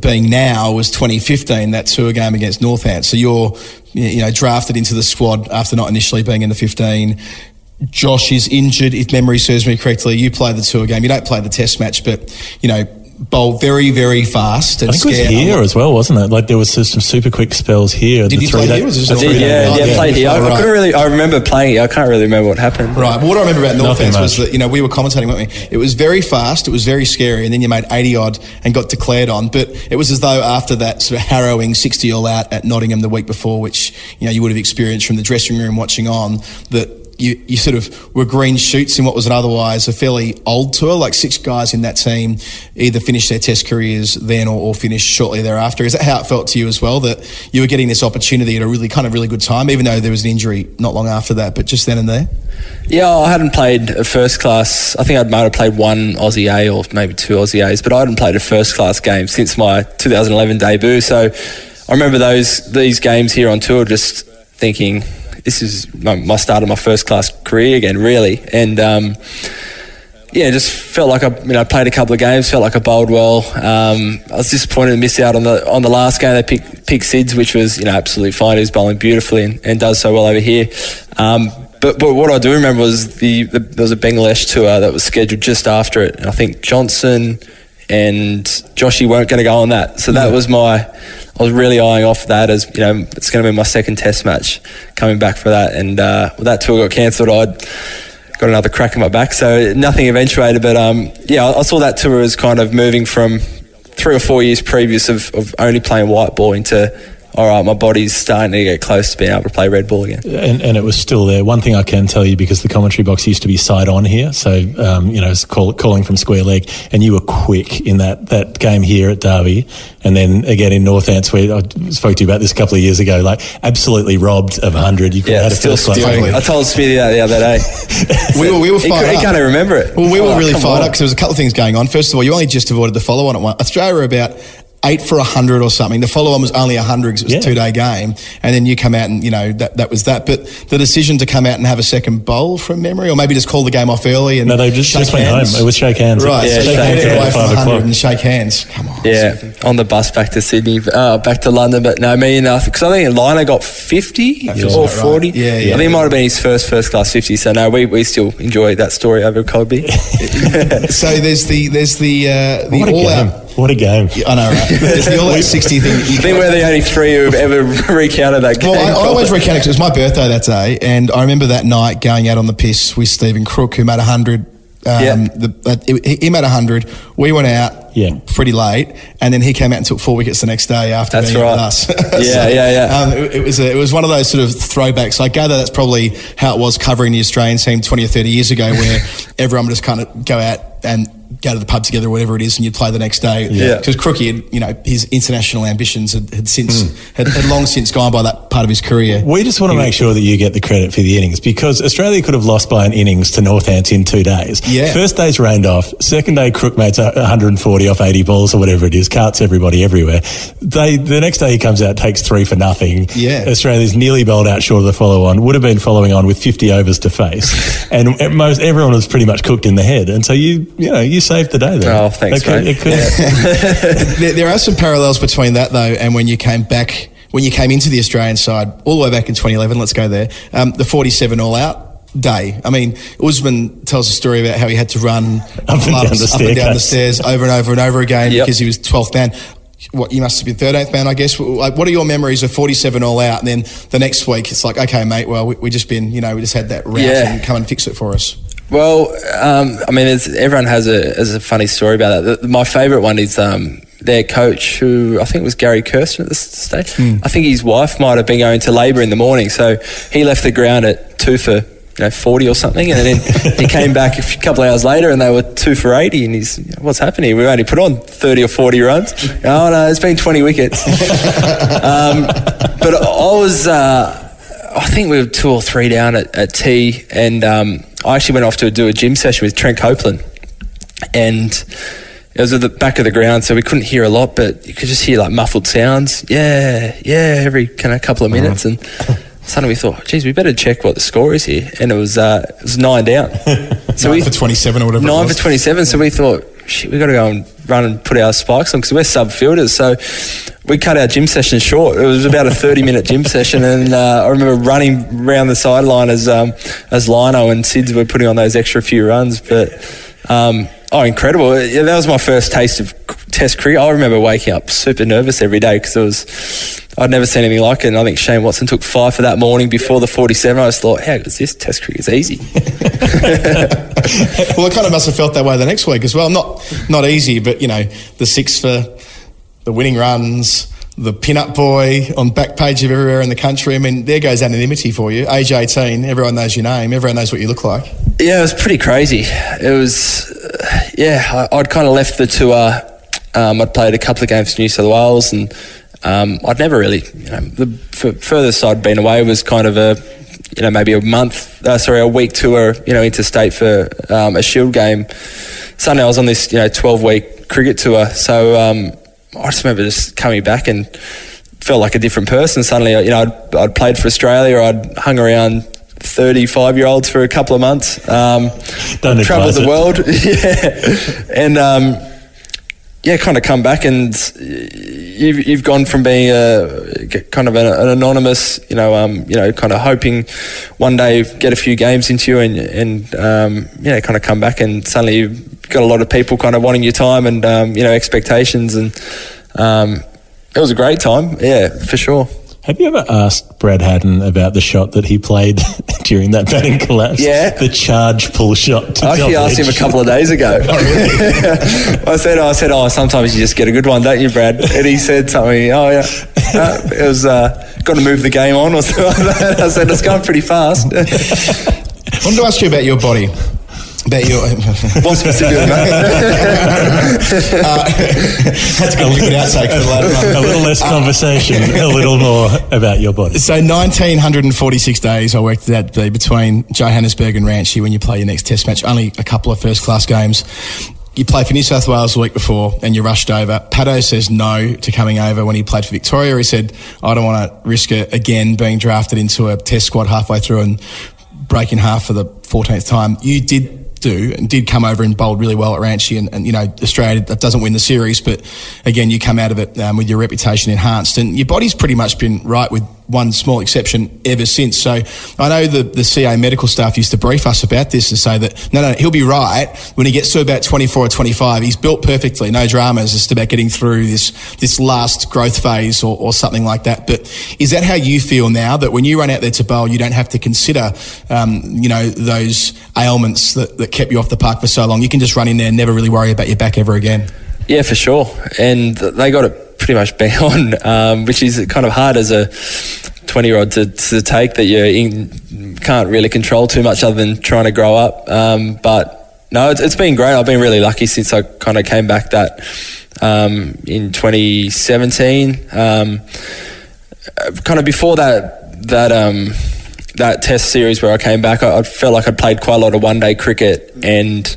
being now was 2015, that tour game against Northants. So you're you know drafted into the squad after not initially being in the 15 Josh is injured, if memory serves me correctly. You play the tour game. You don't play the test match, but, you know, bowl very, very fast. And I think it was here as well, wasn't it? Like there was some super quick spells here. Did you play day, here? Was oh, I did, yeah, yeah, yeah, played here. I, right. I, couldn't really. I remember playing. I can't really remember what happened. Right. But what I remember about Northants was that you know we were commentating, weren't we? It was very fast. It was very scary, and then you made eighty odd and got declared on. But it was as though after that sort of harrowing sixty all out at Nottingham the week before, which you know you would have experienced from the dressing room watching on, that you, you sort of were green shoots in what was an otherwise a fairly old tour. Like six guys in that team either finished their Test careers then or, or finished shortly thereafter. Is that how it felt to you as well? That you were getting this opportunity at a really kind of really good time, even though there was an injury not long after that, but just then and there. Yeah, I hadn't played a first class. I think I might have played one Aussie A or maybe two Aussie A's, but I hadn't played a first class game since my 2011 debut. So I remember those these games here on tour, just thinking this is my, start of my first class career again, really, and. Um, yeah, just felt like I, you know, played a couple of games. Felt like I bowled well. Um, I was disappointed to miss out on the on the last game. They picked, picked Sids, which was you know absolutely fine. He was bowling beautifully and, and does so well over here. Um, but but what I do remember was the, the there was a Bangladesh tour that was scheduled just after it, and I think Johnson and Joshy weren't going to go on that. So that was my. I was really eyeing off that as you know it's going to be my second Test match coming back for that, and uh, when that tour got cancelled, I'd got another crack in my back. So nothing eventuated, but um, yeah, I, I saw that tour as kind of moving from three or four years previous of, of only playing white ball into all right, my body's starting to get close to being able to play red ball again. And, and it was still there. One thing I can tell you, because the commentary box used to be side on here, so um, you know, it's call, calling from square leg, and you were quick in that that game here at Derby, and then again in Northants, where I spoke to you about this a couple of years ago, like absolutely robbed of hundred. You could Yeah, have had a still first class stealing. record. I told Smithy that the other day. we were, we were fired cou- he up. can't even remember it. Well, we were Oh, really fired on. up because there was a couple of things going on. First of all, you only just avoided the follow on at one. Australia were about eight for a hundred or something. The follow on was only a hundred because it was Yeah. a two day game, and then you come out and you know that that was that. But the decision to come out and have a second bowl from memory, or maybe just call the game off early and No, they just, shake just went hands. home. It was shake hands. Right, Yeah, so shake hands away from five 100 o'clock. and shake hands. Come on. Yeah, on the bus back to Sydney, uh, back to London. But no, me and because I think Liner got fifty or right. forty. Yeah, yeah. I think it might have been his first first class fifty. So no, we, we still enjoy that story over Colby. So there's the there's the uh, the all game. out. What a game. I know, right? There's the all out 60 thing. you I think we're the only three who've ever recounted that game. Well, I, I always recount it 'cause it was my birthday that day, and I remember that night going out on the piss with Steven Crook, who made 100. Um, Yeah. the, uh, he, he made 100. We went out Yeah. pretty late, and then he came out and took four wickets the next day after That's being right. with us. Yeah, yeah, yeah. Um, it, it was a, it was one of those sort of throwbacks. I gather that's probably how it was covering the Australian team 20 or 30 years ago, where everyone would just kind of go out and go to the pub together, or whatever it is, and you'd play the next day. Yeah. Because Crookie, had, you know, his international ambitions had, had since Hmm. had, had long since gone by that part of his career. We just want to make sure that you get the credit for the innings because Australia could have lost by an innings to Northants in two days. Yeah. First day's rained off. Second day, Crook mates a- 140 off 80 balls or whatever it is, carts everybody everywhere. They, the next day he comes out, takes three for nothing. Yeah. Australia's nearly bowled out short of the follow on, would have been following on with 50 overs to face. and most, everyone was pretty much cooked in the head. And so you, you know, you saved the day there. Oh, thanks, It could- mate. it could- there, there are some parallels between that though, and when you came back, when you came into the Australian side, all the way back in 2011. Let's go there. Um, the 47 all out. Day. I mean, Usman tells a story about how he had to run Up and down the up and down the stairs over and over and over again Yep. because he was 12th man. What you must have been 13th man, I guess. Like, what are your memories of 47 all out? And then the next week, it's like, okay, mate. Well, we, we just been, you know, we just had that route Yeah. and come and fix it for us. Well, um, I mean, it's, everyone has a has a funny story about that. The- my favourite one is um, their coach, who I think was Gary Kirsten at this stage. I think his wife might have been going to labour in the morning, so he left the ground at two for you know forty or something, and then he came back a couple of hours later, and they were two for eighty. And he's, what's happening? We've only put on thirty or forty runs. oh no, it's been twenty wickets. um, but I was. Uh, I think we were two or three down at, at tea, and um, I actually went off to do a gym session with Trent Copeland, and it was at the back of the ground, so we couldn't hear a lot, but you could just hear like muffled sounds. Yeah, yeah, every kind of couple of minutes, and suddenly we thought, geez, we better check what the score is here, and it was uh, it was nine down. So Nine we for 27 or whatever. it nine for 27. So we thought, shit, we got to go and run and put our spikes on because we're sub fielders. So we cut our gym session short. It was about a 30 minute gym session. And uh, I remember running around the sideline as, um, as Lino and Sids were putting on those extra few runs. But, um, oh, incredible. Yeah, that was my first taste of test cricket. I remember waking up super nervous every day because it was. I'd never seen anything like it, and I think Shane Watson took five for that morning before the 47. I just thought, how good is this? Test cricket is easy. well, it kind of must have felt that way the next week as well. Not not easy, but you know, the six for the winning runs, the pin-up boy on back page of everywhere in the country. I mean, there goes anonymity for you. Age 18, everyone knows your name, everyone knows what you look like. Yeah, it was pretty crazy. It was, uh, yeah, I, I'd kind of left the tour. Um, I'd played a couple of games for New South Wales, and um, I'd never really, you know, the f- furthest I'd been away was kind of a, you know, maybe a month, uh, sorry, a week tour, you know, interstate for um, a Shield game. Suddenly I was on this, you know, 12 week cricket tour. So um, I just remember just coming back and felt like a different person. Suddenly, you know, I'd, I'd played for Australia, I'd hung around 35 year olds for a couple of months. Um, traveled the it. world. yeah. And, um, yeah, kind of come back and you've, you've gone from being a kind of an, an anonymous, you know, um, you know, kind of hoping one day get a few games into you and and um, yeah, kind of come back and suddenly got a lot of people kind of wanting your time and um, you know expectations and um, it was a great time, yeah, for sure. Have you ever asked Brad Haddin about the shot that he played during that batting collapse? Yeah. The charge pull shot. To I actually top asked him a couple of days ago. I said, I said, oh, sometimes you just get a good one, don't you, Brad? And he said something. Oh yeah, uh, it was uh, got to move the game on or something like that. I said it's going pretty fast. I wanted to ask you about your body. What specifically, uh, That's a good outtake for the later on. a little less conversation, a little more about your body. So 1946 days I worked that be between Johannesburg and Ranchi when you play your next test match. Only a couple of first class games. You play for New South Wales the week before and you're rushed over. Pato says no to coming over when he played for Victoria. He said, I don't want to risk it again being drafted into a test squad halfway through and breaking half for the 14th time. You did do and did come over and bowled really well at Ranchi and, and you know Australia that doesn't win the series but again you come out of it um, with your reputation enhanced and your body's pretty much been right with one small exception ever since. So I know the, the CA medical staff used to brief us about this and say that no no he'll be right when he gets to about 24 or 25 he's built perfectly. No dramas it's just about getting through this this last growth phase or, or something like that. But is that how you feel now that when you run out there to bowl you don't have to consider um, you know those ailments that, that kept you off the park for so long? You can just run in there and never really worry about your back ever again. Yeah, for sure. And they got it pretty much bang on, um, which is kind of hard as a 20 year old to, to take that you can't really control too much other than trying to grow up. Um, but no, it's, it's been great. I've been really lucky since I kind of came back that um, in 2017. Um, kind of before that, that, um, that test series where I came back, I, I felt like I'd played quite a lot of one day cricket and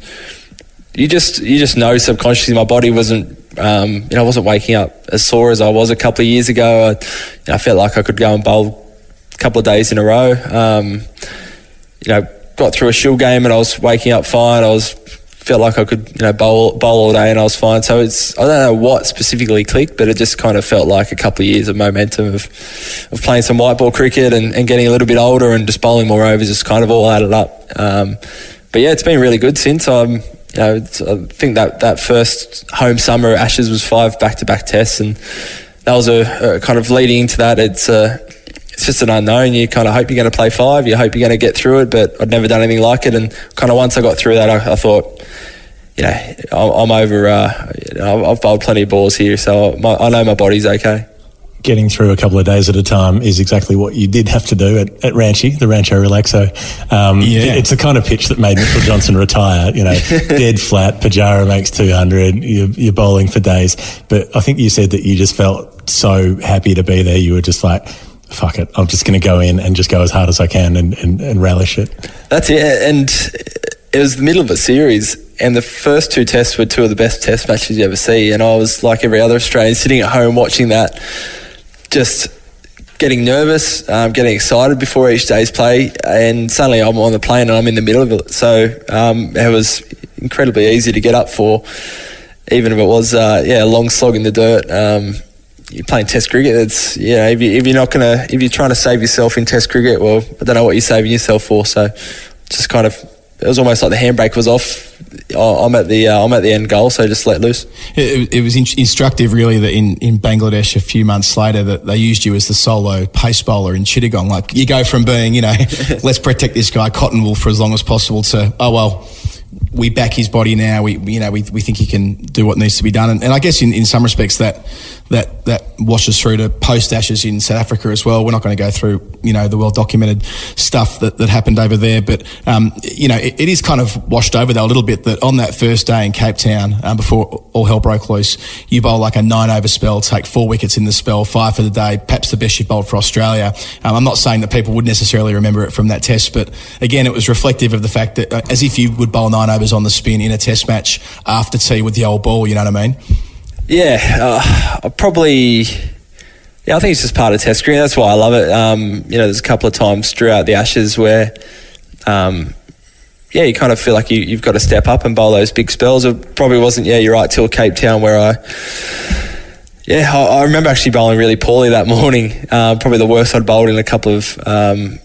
you just you just know subconsciously my body wasn't um, you know I wasn't waking up as sore as I was a couple of years ago. I, you know, I felt like I could go and bowl a couple of days in a row. Um, you know, got through a shield game and I was waking up fine. I was felt like I could you know bowl bowl all day and I was fine. So it's I don't know what specifically clicked, but it just kind of felt like a couple of years of momentum of of playing some white ball cricket and, and getting a little bit older and just bowling more overs. Just kind of all added up. Um, but yeah, it's been really good since I'm you know, I think that, that first home summer at Ashes was five back to back tests, and that was a, a kind of leading into that. It's uh, it's just an unknown. You kind of hope you're going to play five, you hope you're going to get through it, but I'd never done anything like it. And kind of once I got through that, I, I thought, you know, I'm, I'm over. Uh, I've bowled plenty of balls here, so my, I know my body's okay. Getting through a couple of days at a time is exactly what you did have to do at, at Ranchi, the Rancho Relaxo. Um, Yeah. It's the kind of pitch that made Mitchell Johnson retire. You know, dead flat, Pujara makes 200, you're, you're bowling for days. But I think you said that you just felt so happy to be there. You were just like, fuck it, I'm just going to go in and just go as hard as I can and, and, and relish it. That's it. And it was the middle of a series, and the first two tests were two of the best test matches you ever see. And I was like every other Australian, sitting at home watching that, just getting nervous, um, getting excited before each day's play, and suddenly I'm on the plane and I'm in the middle of it. So um, it was incredibly easy to get up for, even if it was uh, yeah a long slog in the dirt. Um, you're playing Test cricket. It's yeah. If, you, if you're not gonna, if you're trying to save yourself in Test cricket, well, I don't know what you're saving yourself for. So, just kind of, it was almost like the handbrake was off. I'm at the, uh, I'm at the end goal, so just let loose. It, it was in- instructive, really, that in, in Bangladesh a few months later that they used you as the solo pace bowler in Chittagong. Like you go from being, you know, let's protect this guy Cotton Wool for as long as possible to, oh well, we back his body now. We you know we, we think he can do what needs to be done, and, and I guess in, in some respects that that that washes through to post Ashes in South Africa as well. We're not going to go through you know the well documented stuff that, that happened over there, but um, you know it, it is kind of washed over though a little bit that on that first day in Cape Town um, before all hell broke loose, you bowl like a nine over spell, take four wickets in the spell, five for the day, perhaps the best you've bowled for Australia. Um, I'm not saying that people would necessarily remember it from that test, but again it was reflective of the fact that uh, as if you would bowl nine overs on the spin in a test match after tea with the old ball. You know what I mean? Yeah, uh, I probably. Yeah, I think it's just part of test cricket. That's why I love it. Um, you know, there's a couple of times throughout the Ashes where, um, yeah, you kind of feel like you, you've got to step up and bowl those big spells. It probably wasn't, yeah, you're right, till Cape Town where I, yeah, I, I remember actually bowling really poorly that morning. Uh, probably the worst I'd bowled in a couple of um,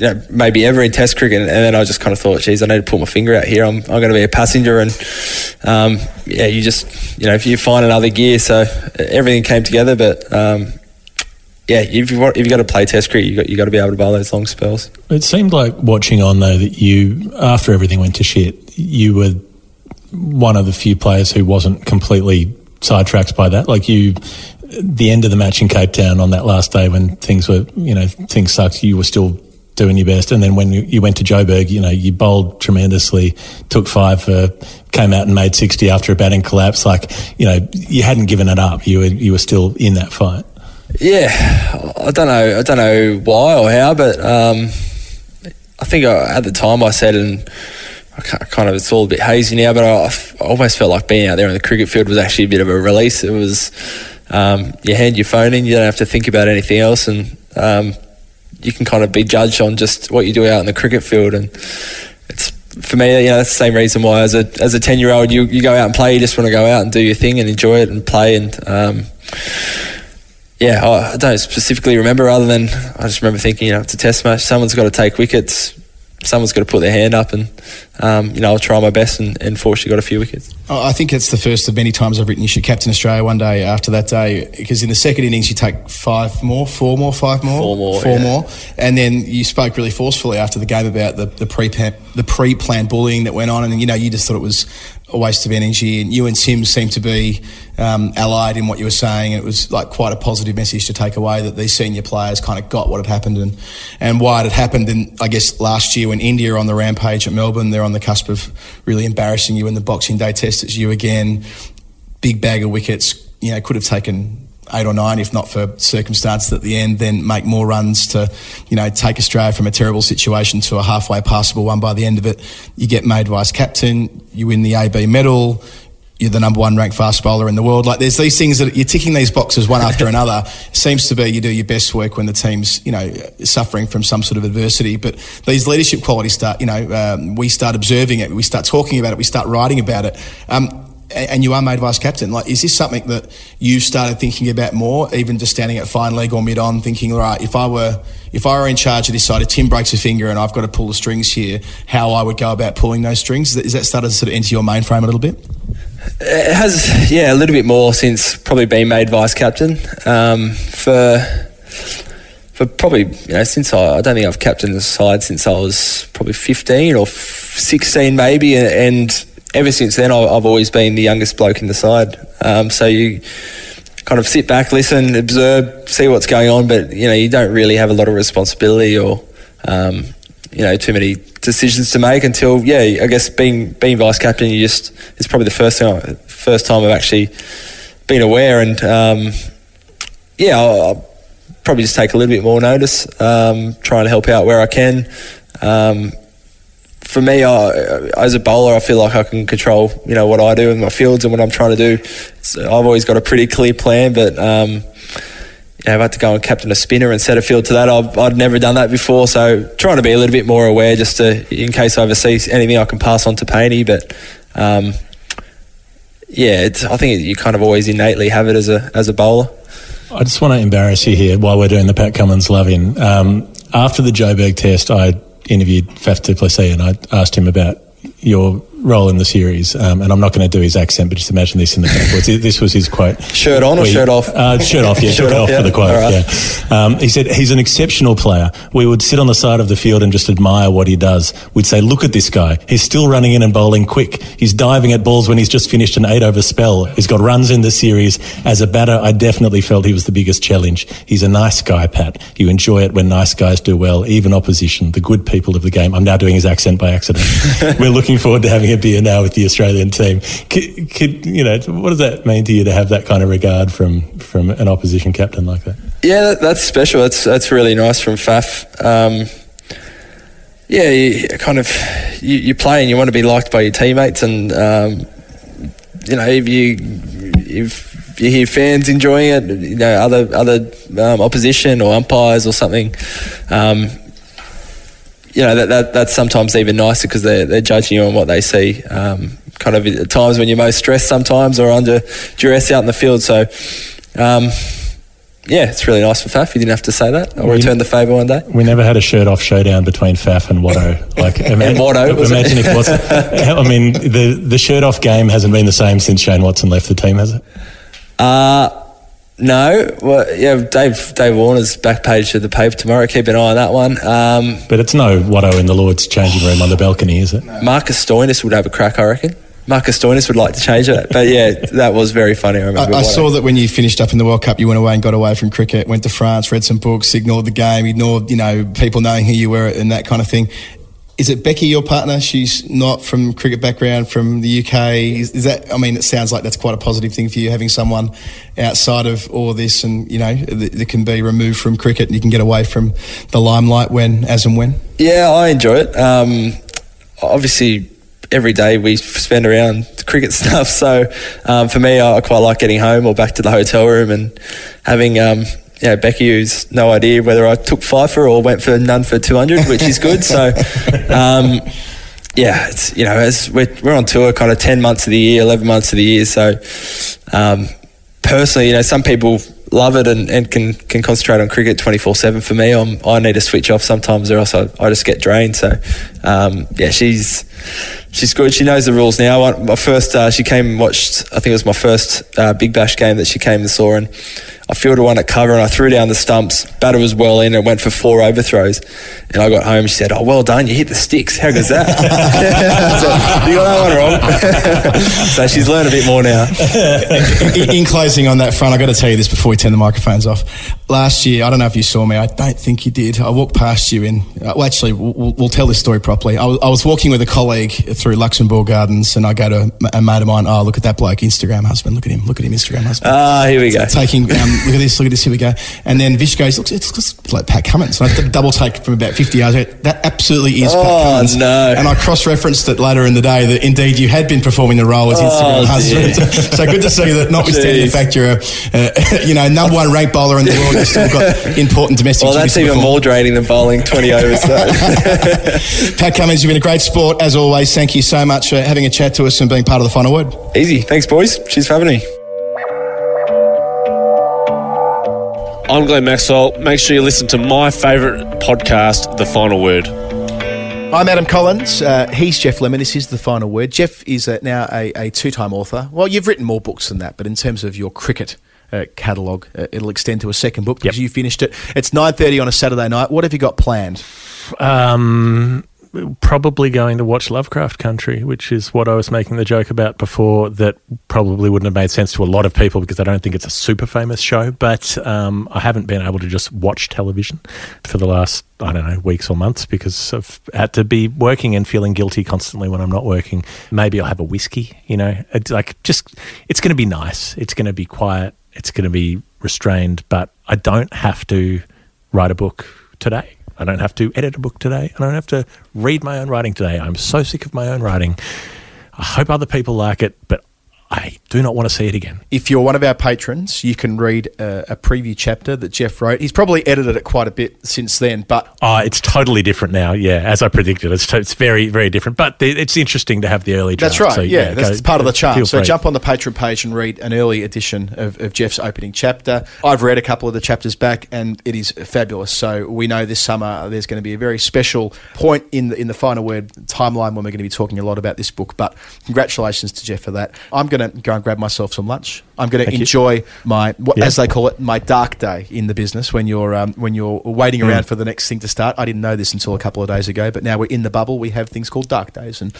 you know, maybe ever in Test cricket. And then I just kind of thought, geez, I need to pull my finger out here. I'm, I'm going to be a passenger. And um, yeah, you just, you know, if you find another gear, so everything came together. But um, yeah, if you want, if you got to play Test cricket, you got you got to be able to bowl those long spells. It seemed like watching on though that you, after everything went to shit, you were one of the few players who wasn't completely sidetracked by that. Like you, the end of the match in Cape Town on that last day when things were, you know, things sucked, you were still doing your best. And then when you, went to Joburg, you know, you bowled tremendously, took five for, came out and made 60 after a batting collapse. Like, you know, you hadn't given it up. You were, you were still in that fight. Yeah, I don't know. I don't know why or how, but um, I think I, at the time I said, and I kind of it's all a bit hazy now, but I, I, almost felt like being out there in the cricket field was actually a bit of a release. It was um, you hand your phone in, you don't have to think about anything else, and um, you can kind of be judged on just what you do out in the cricket field, and it's for me, you know, that's the same reason why as a as a ten year old you, you go out and play. You just want to go out and do your thing and enjoy it and play. And um, yeah, I, I don't specifically remember other than I just remember thinking, you know, it's a test match. Someone's got to take wickets someone's got to put their hand up, and um, you know I'll try my best and, and fortunately got a few wickets. I think it's the first of many times I've written you should captain Australia one day after that day because in the second innings you take five more, four more, five more, four more, four yeah. more, and then you spoke really forcefully after the game about the the pre the pre planned bullying that went on, and you know you just thought it was a waste of energy. And you and Tim seemed to be um, allied in what you were saying. It was like quite a positive message to take away that these senior players kind of got what had happened and, and why it had happened. And I guess last year when India on the rampage at Melbourne, they're on the cusp of really embarrassing you in the Boxing Day test. It's you again, big bag of wickets. You know, could have taken eight or nine, if not for circumstances at the end, then make more runs to, you know, take Australia from a terrible situation to a halfway passable one by the end of it. You get made vice captain, you win the AB medal, you're the number one ranked fast bowler in the world. Like there's these things that you're ticking these boxes one after another. It seems to be you do your best work when the team's you know suffering from some sort of adversity. But these leadership qualities start you know um, we start observing it, we start talking about it, we start writing about it. Um, and you are made vice captain. Like, is this something that you've started thinking about more, even just standing at fine leg or mid on, thinking, all right, if I were if I were in charge of this side, if Tim breaks a finger and I've got to pull the strings here, how I would go about pulling those strings? Is that started to sort of enter your mainframe a little bit? It has, yeah, a little bit more since probably being made vice captain. Um, for for probably you know since I, I don't think I've captained the side since I was probably 15 or 16 maybe, and ever since then I've always been the youngest bloke in the side. Um, so you kind of sit back, listen, observe, see what's going on, but you know you don't really have a lot of responsibility or um, you know too many decisions to make until yeah I guess being being vice captain you just it's probably the first time first time I've actually been aware and um, yeah I'll, I'll, probably just take a little bit more notice um, try and help out where I can um, for me, I, as a bowler, I feel like I can control, you know, what I do in my fields and what I'm trying to do. So I've always got a pretty clear plan, but um, you know, I've had to go and captain a spinner and set a field to that. I've, I'd never done that before, so trying to be a little bit more aware, just to in case I ever see anything I can pass on to Painey. But um, yeah, I think you kind of always innately have it as a as a bowler. I just want to embarrass you here while we're doing the Pat Cummins love in. Um, after the Joburg test, I interviewed Faf du Plessis and I asked him about your role in the series, um, and I'm not going to do his accent, but just imagine this in the backwards. this was his quote. Shirt on or shirt off? Uh, shirt off, yeah. Shirt off, off yeah. for the quote, right. yeah. Um, he said, he's an exceptional player. We would sit on the side of the field and just admire what he does. We'd say, look at this guy. He's still running in and bowling quick. He's diving at balls when he's just finished an eight over spell. He's got runs in the series. As a batter, I definitely felt he was the biggest challenge. He's a nice guy, Pat. You enjoy it when nice guys do well, even opposition, the good people of the game. I'm now doing his accent by accident. We're looking forward to having beer now with the Australian team. Could, could, you know, what does that mean to you to have that kind of regard from, from an opposition captain like that? Yeah, that, that's special. That's that's really nice from Faf. Um, yeah, you kind of you, you play and you want to be liked by your teammates, and um, you know if you if you hear fans enjoying it, you know other other um, opposition or umpires or something. Um, you know that, that that's sometimes even nicer because they're they're judging you on what they see. Um, kind of at times when you're most stressed, sometimes or under duress out in the field. So, um, yeah, it's really nice for Faf. You didn't have to say that. I'll We- return the favour one day. We never had a shirt off showdown between Faf and Watto. Like, ima- And Watto, was it? imagine if it was. I mean, the the shirt off game hasn't been the same since Shane Watson left the team, has it? Uh no. Well, yeah, Dave Dave Warner's back page of the paper tomorrow. Keep an eye on that one. Um, But it's no Watto in the Lord's changing room on the balcony, is it? Marcus Stoinis would have a crack, I reckon. Marcus Stoinis would like to change it, but yeah, that was very funny. I I, remember. I what saw that when you finished up in the World Cup, you went away and got away from cricket, went to France, read some books, ignored the game, ignored you know people knowing who you were and that kind of thing. Is it Becky, your partner? She's not from cricket background, from the UK. Is, is that? I mean, it sounds like that's quite a positive thing for you, having someone outside of all this, and you know that, that can be removed from cricket, and you can get away from the limelight when, as and when. Yeah, I enjoy it. Um, obviously, every day we spend around cricket stuff. So um, for me, I quite like getting home or back to the hotel room and having. Um, you know, Becky, who's no idea whether I took five for or went for none for 200, which is good. So, um, yeah, it's, you know, as we're, we're on tour kind of 10 months of the year, 11 months of the year. So, um, personally, you know, some people love it and, and can, can concentrate on cricket 24 7. For me, I'm, I need to switch off sometimes or else I, I just get drained. So, um, yeah, she's she's good. She knows the rules now. I- My first, uh, she came and watched, I think it was my first uh, Big Bash game that she came and saw. And I fielded one at cover and I threw down the stumps. Batter was well in and went for four overthrows. And I got home. She said, "Oh, well done! You hit the sticks. How good's that?" so, you got that one wrong. so she's learned a bit more now. in, in closing on that front, I got to tell you this before we turn the microphones off. Last year, I don't know if you saw me. I don't think you did. I walked past you in. Uh, well, actually, we'll, we'll tell this story properly. I was, I was walking with a colleague through Luxembourg Gardens, and I go to a mate of mine. Oh, look at that bloke, Instagram husband. Look at him. Look at him, Instagram husband. Ah, here we go. Taking. Um, look at this. Look at this. Here we go. And then Vish goes, looks. It looks like Pat Cummins. And I a double take from about fifty yards. That absolutely is Pat Oh, Cummins. no. And I cross-referenced it later in the day that indeed you had been performing the role as Instagram Oh, husband. dear. so good to see that, notwithstanding the fact you're a, uh, you know, number one ranked bowler in the world, you've still got important domestic Well, that's even perform. more draining than bowling 20 overs. So. Pat Cummins, you've been a great sport as always. Thank you so much for having a chat to us and being part of the final word. Easy. Thanks, boys. Cheers for having me. I'm Glenn Maxwell. Make sure you listen to my favourite podcast, The Final Word. I'm Adam Collins. Uh, he's Geoff Lemon. This is the final word. Geoff is uh, now a, a two-time author. Well, you've written more books than that, but in terms of your cricket uh, catalogue, uh, it'll extend to a second book because you finished it. It's nine thirty on a Saturday night. What have you got planned? Um, probably going to watch Lovecraft Country, which is what I was making the joke about before. That probably wouldn't have made sense to a lot of people because I don't think it's a super famous show. But um, I haven't been able to just watch television for the last I don't know weeks or months because I've had to be working and feeling guilty constantly when I'm not working. Maybe I'll have a whiskey. You know, it's like just it's going to be nice. It's going to be quiet. It's going to be restrained, but I don't have to write a book today. I don't have to edit a book today. I don't have to read my own writing today. I'm so sick of my own writing. I hope other people like it, but I do not want to see it again. If you're one of our patrons, you can read a, a preview chapter that Geoff wrote. He's probably edited it quite a bit since then, but Oh, it's totally different now. Yeah, as I predicted, it's to- it's very very different. But it's interesting to have the early. That's right. so, yeah, that's go- part of the charm. So jump on the Patreon page and read an early edition of, of Geoff's opening chapter. I've read a couple of the chapters back, and it is fabulous. So we know this summer there's going to be a very special point in the in the final word timeline when we're going to be talking a lot about this book. But congratulations to Jeff for that. I'm going to go and grab myself some lunch. I'm going to Thank you. enjoy my what, Yeah. as they call it my dark day in the business when you're um, when you're waiting Mm. around for the next thing to start. I didn't know this until a couple of days ago, but now we're in the bubble. We have things called dark days, and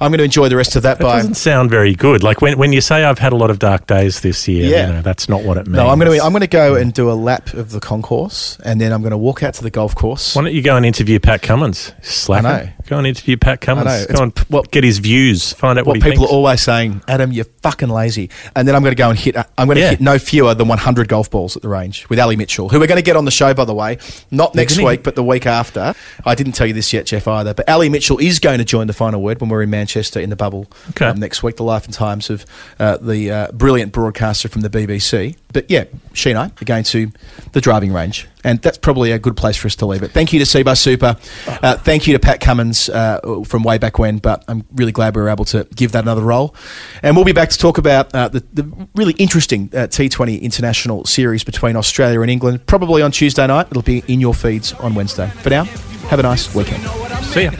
I'm going to enjoy the rest of that, That by doesn't sound very good. Like when, when you say I've had a lot of dark days this year, Yeah. you know, that's not what it means. No, I'm going to I'm going to go and do a lap of the concourse, and then I'm going to walk out to the golf course. Why don't you go and interview Pat Cummins? Slacker. I know. Go and interview Pat Cummins. Go and get his views. Find out what, What people thinks. are always saying, Adam, you're fucking lazy. And then I'm going to go and hit. I'm going to Yeah. hit no fewer than 100 golf balls at the range with Ali Mitchell, who we're going to get on the show, by the way, not next week, but the week after. I didn't tell you this yet, Geoff, either. But Ali Mitchell is going to join the final word when we're in Manchester in the bubble Okay. um, next week. The life and times of uh, the uh, brilliant broadcaster from the BBC. But yeah, she and I are going to the driving range, and that's probably a good place for us to leave it. Thank you to CBUS Super. Uh, thank you to Pat Cummins uh, from way back when, but I'm really glad we were able to give that another roll. And we'll be back to talk about uh, the, the, really interesting uh, T20 international series between Australia and England, probably on Tuesday night. It'll be in your feeds on Wednesday. For now, have a nice weekend. See ya.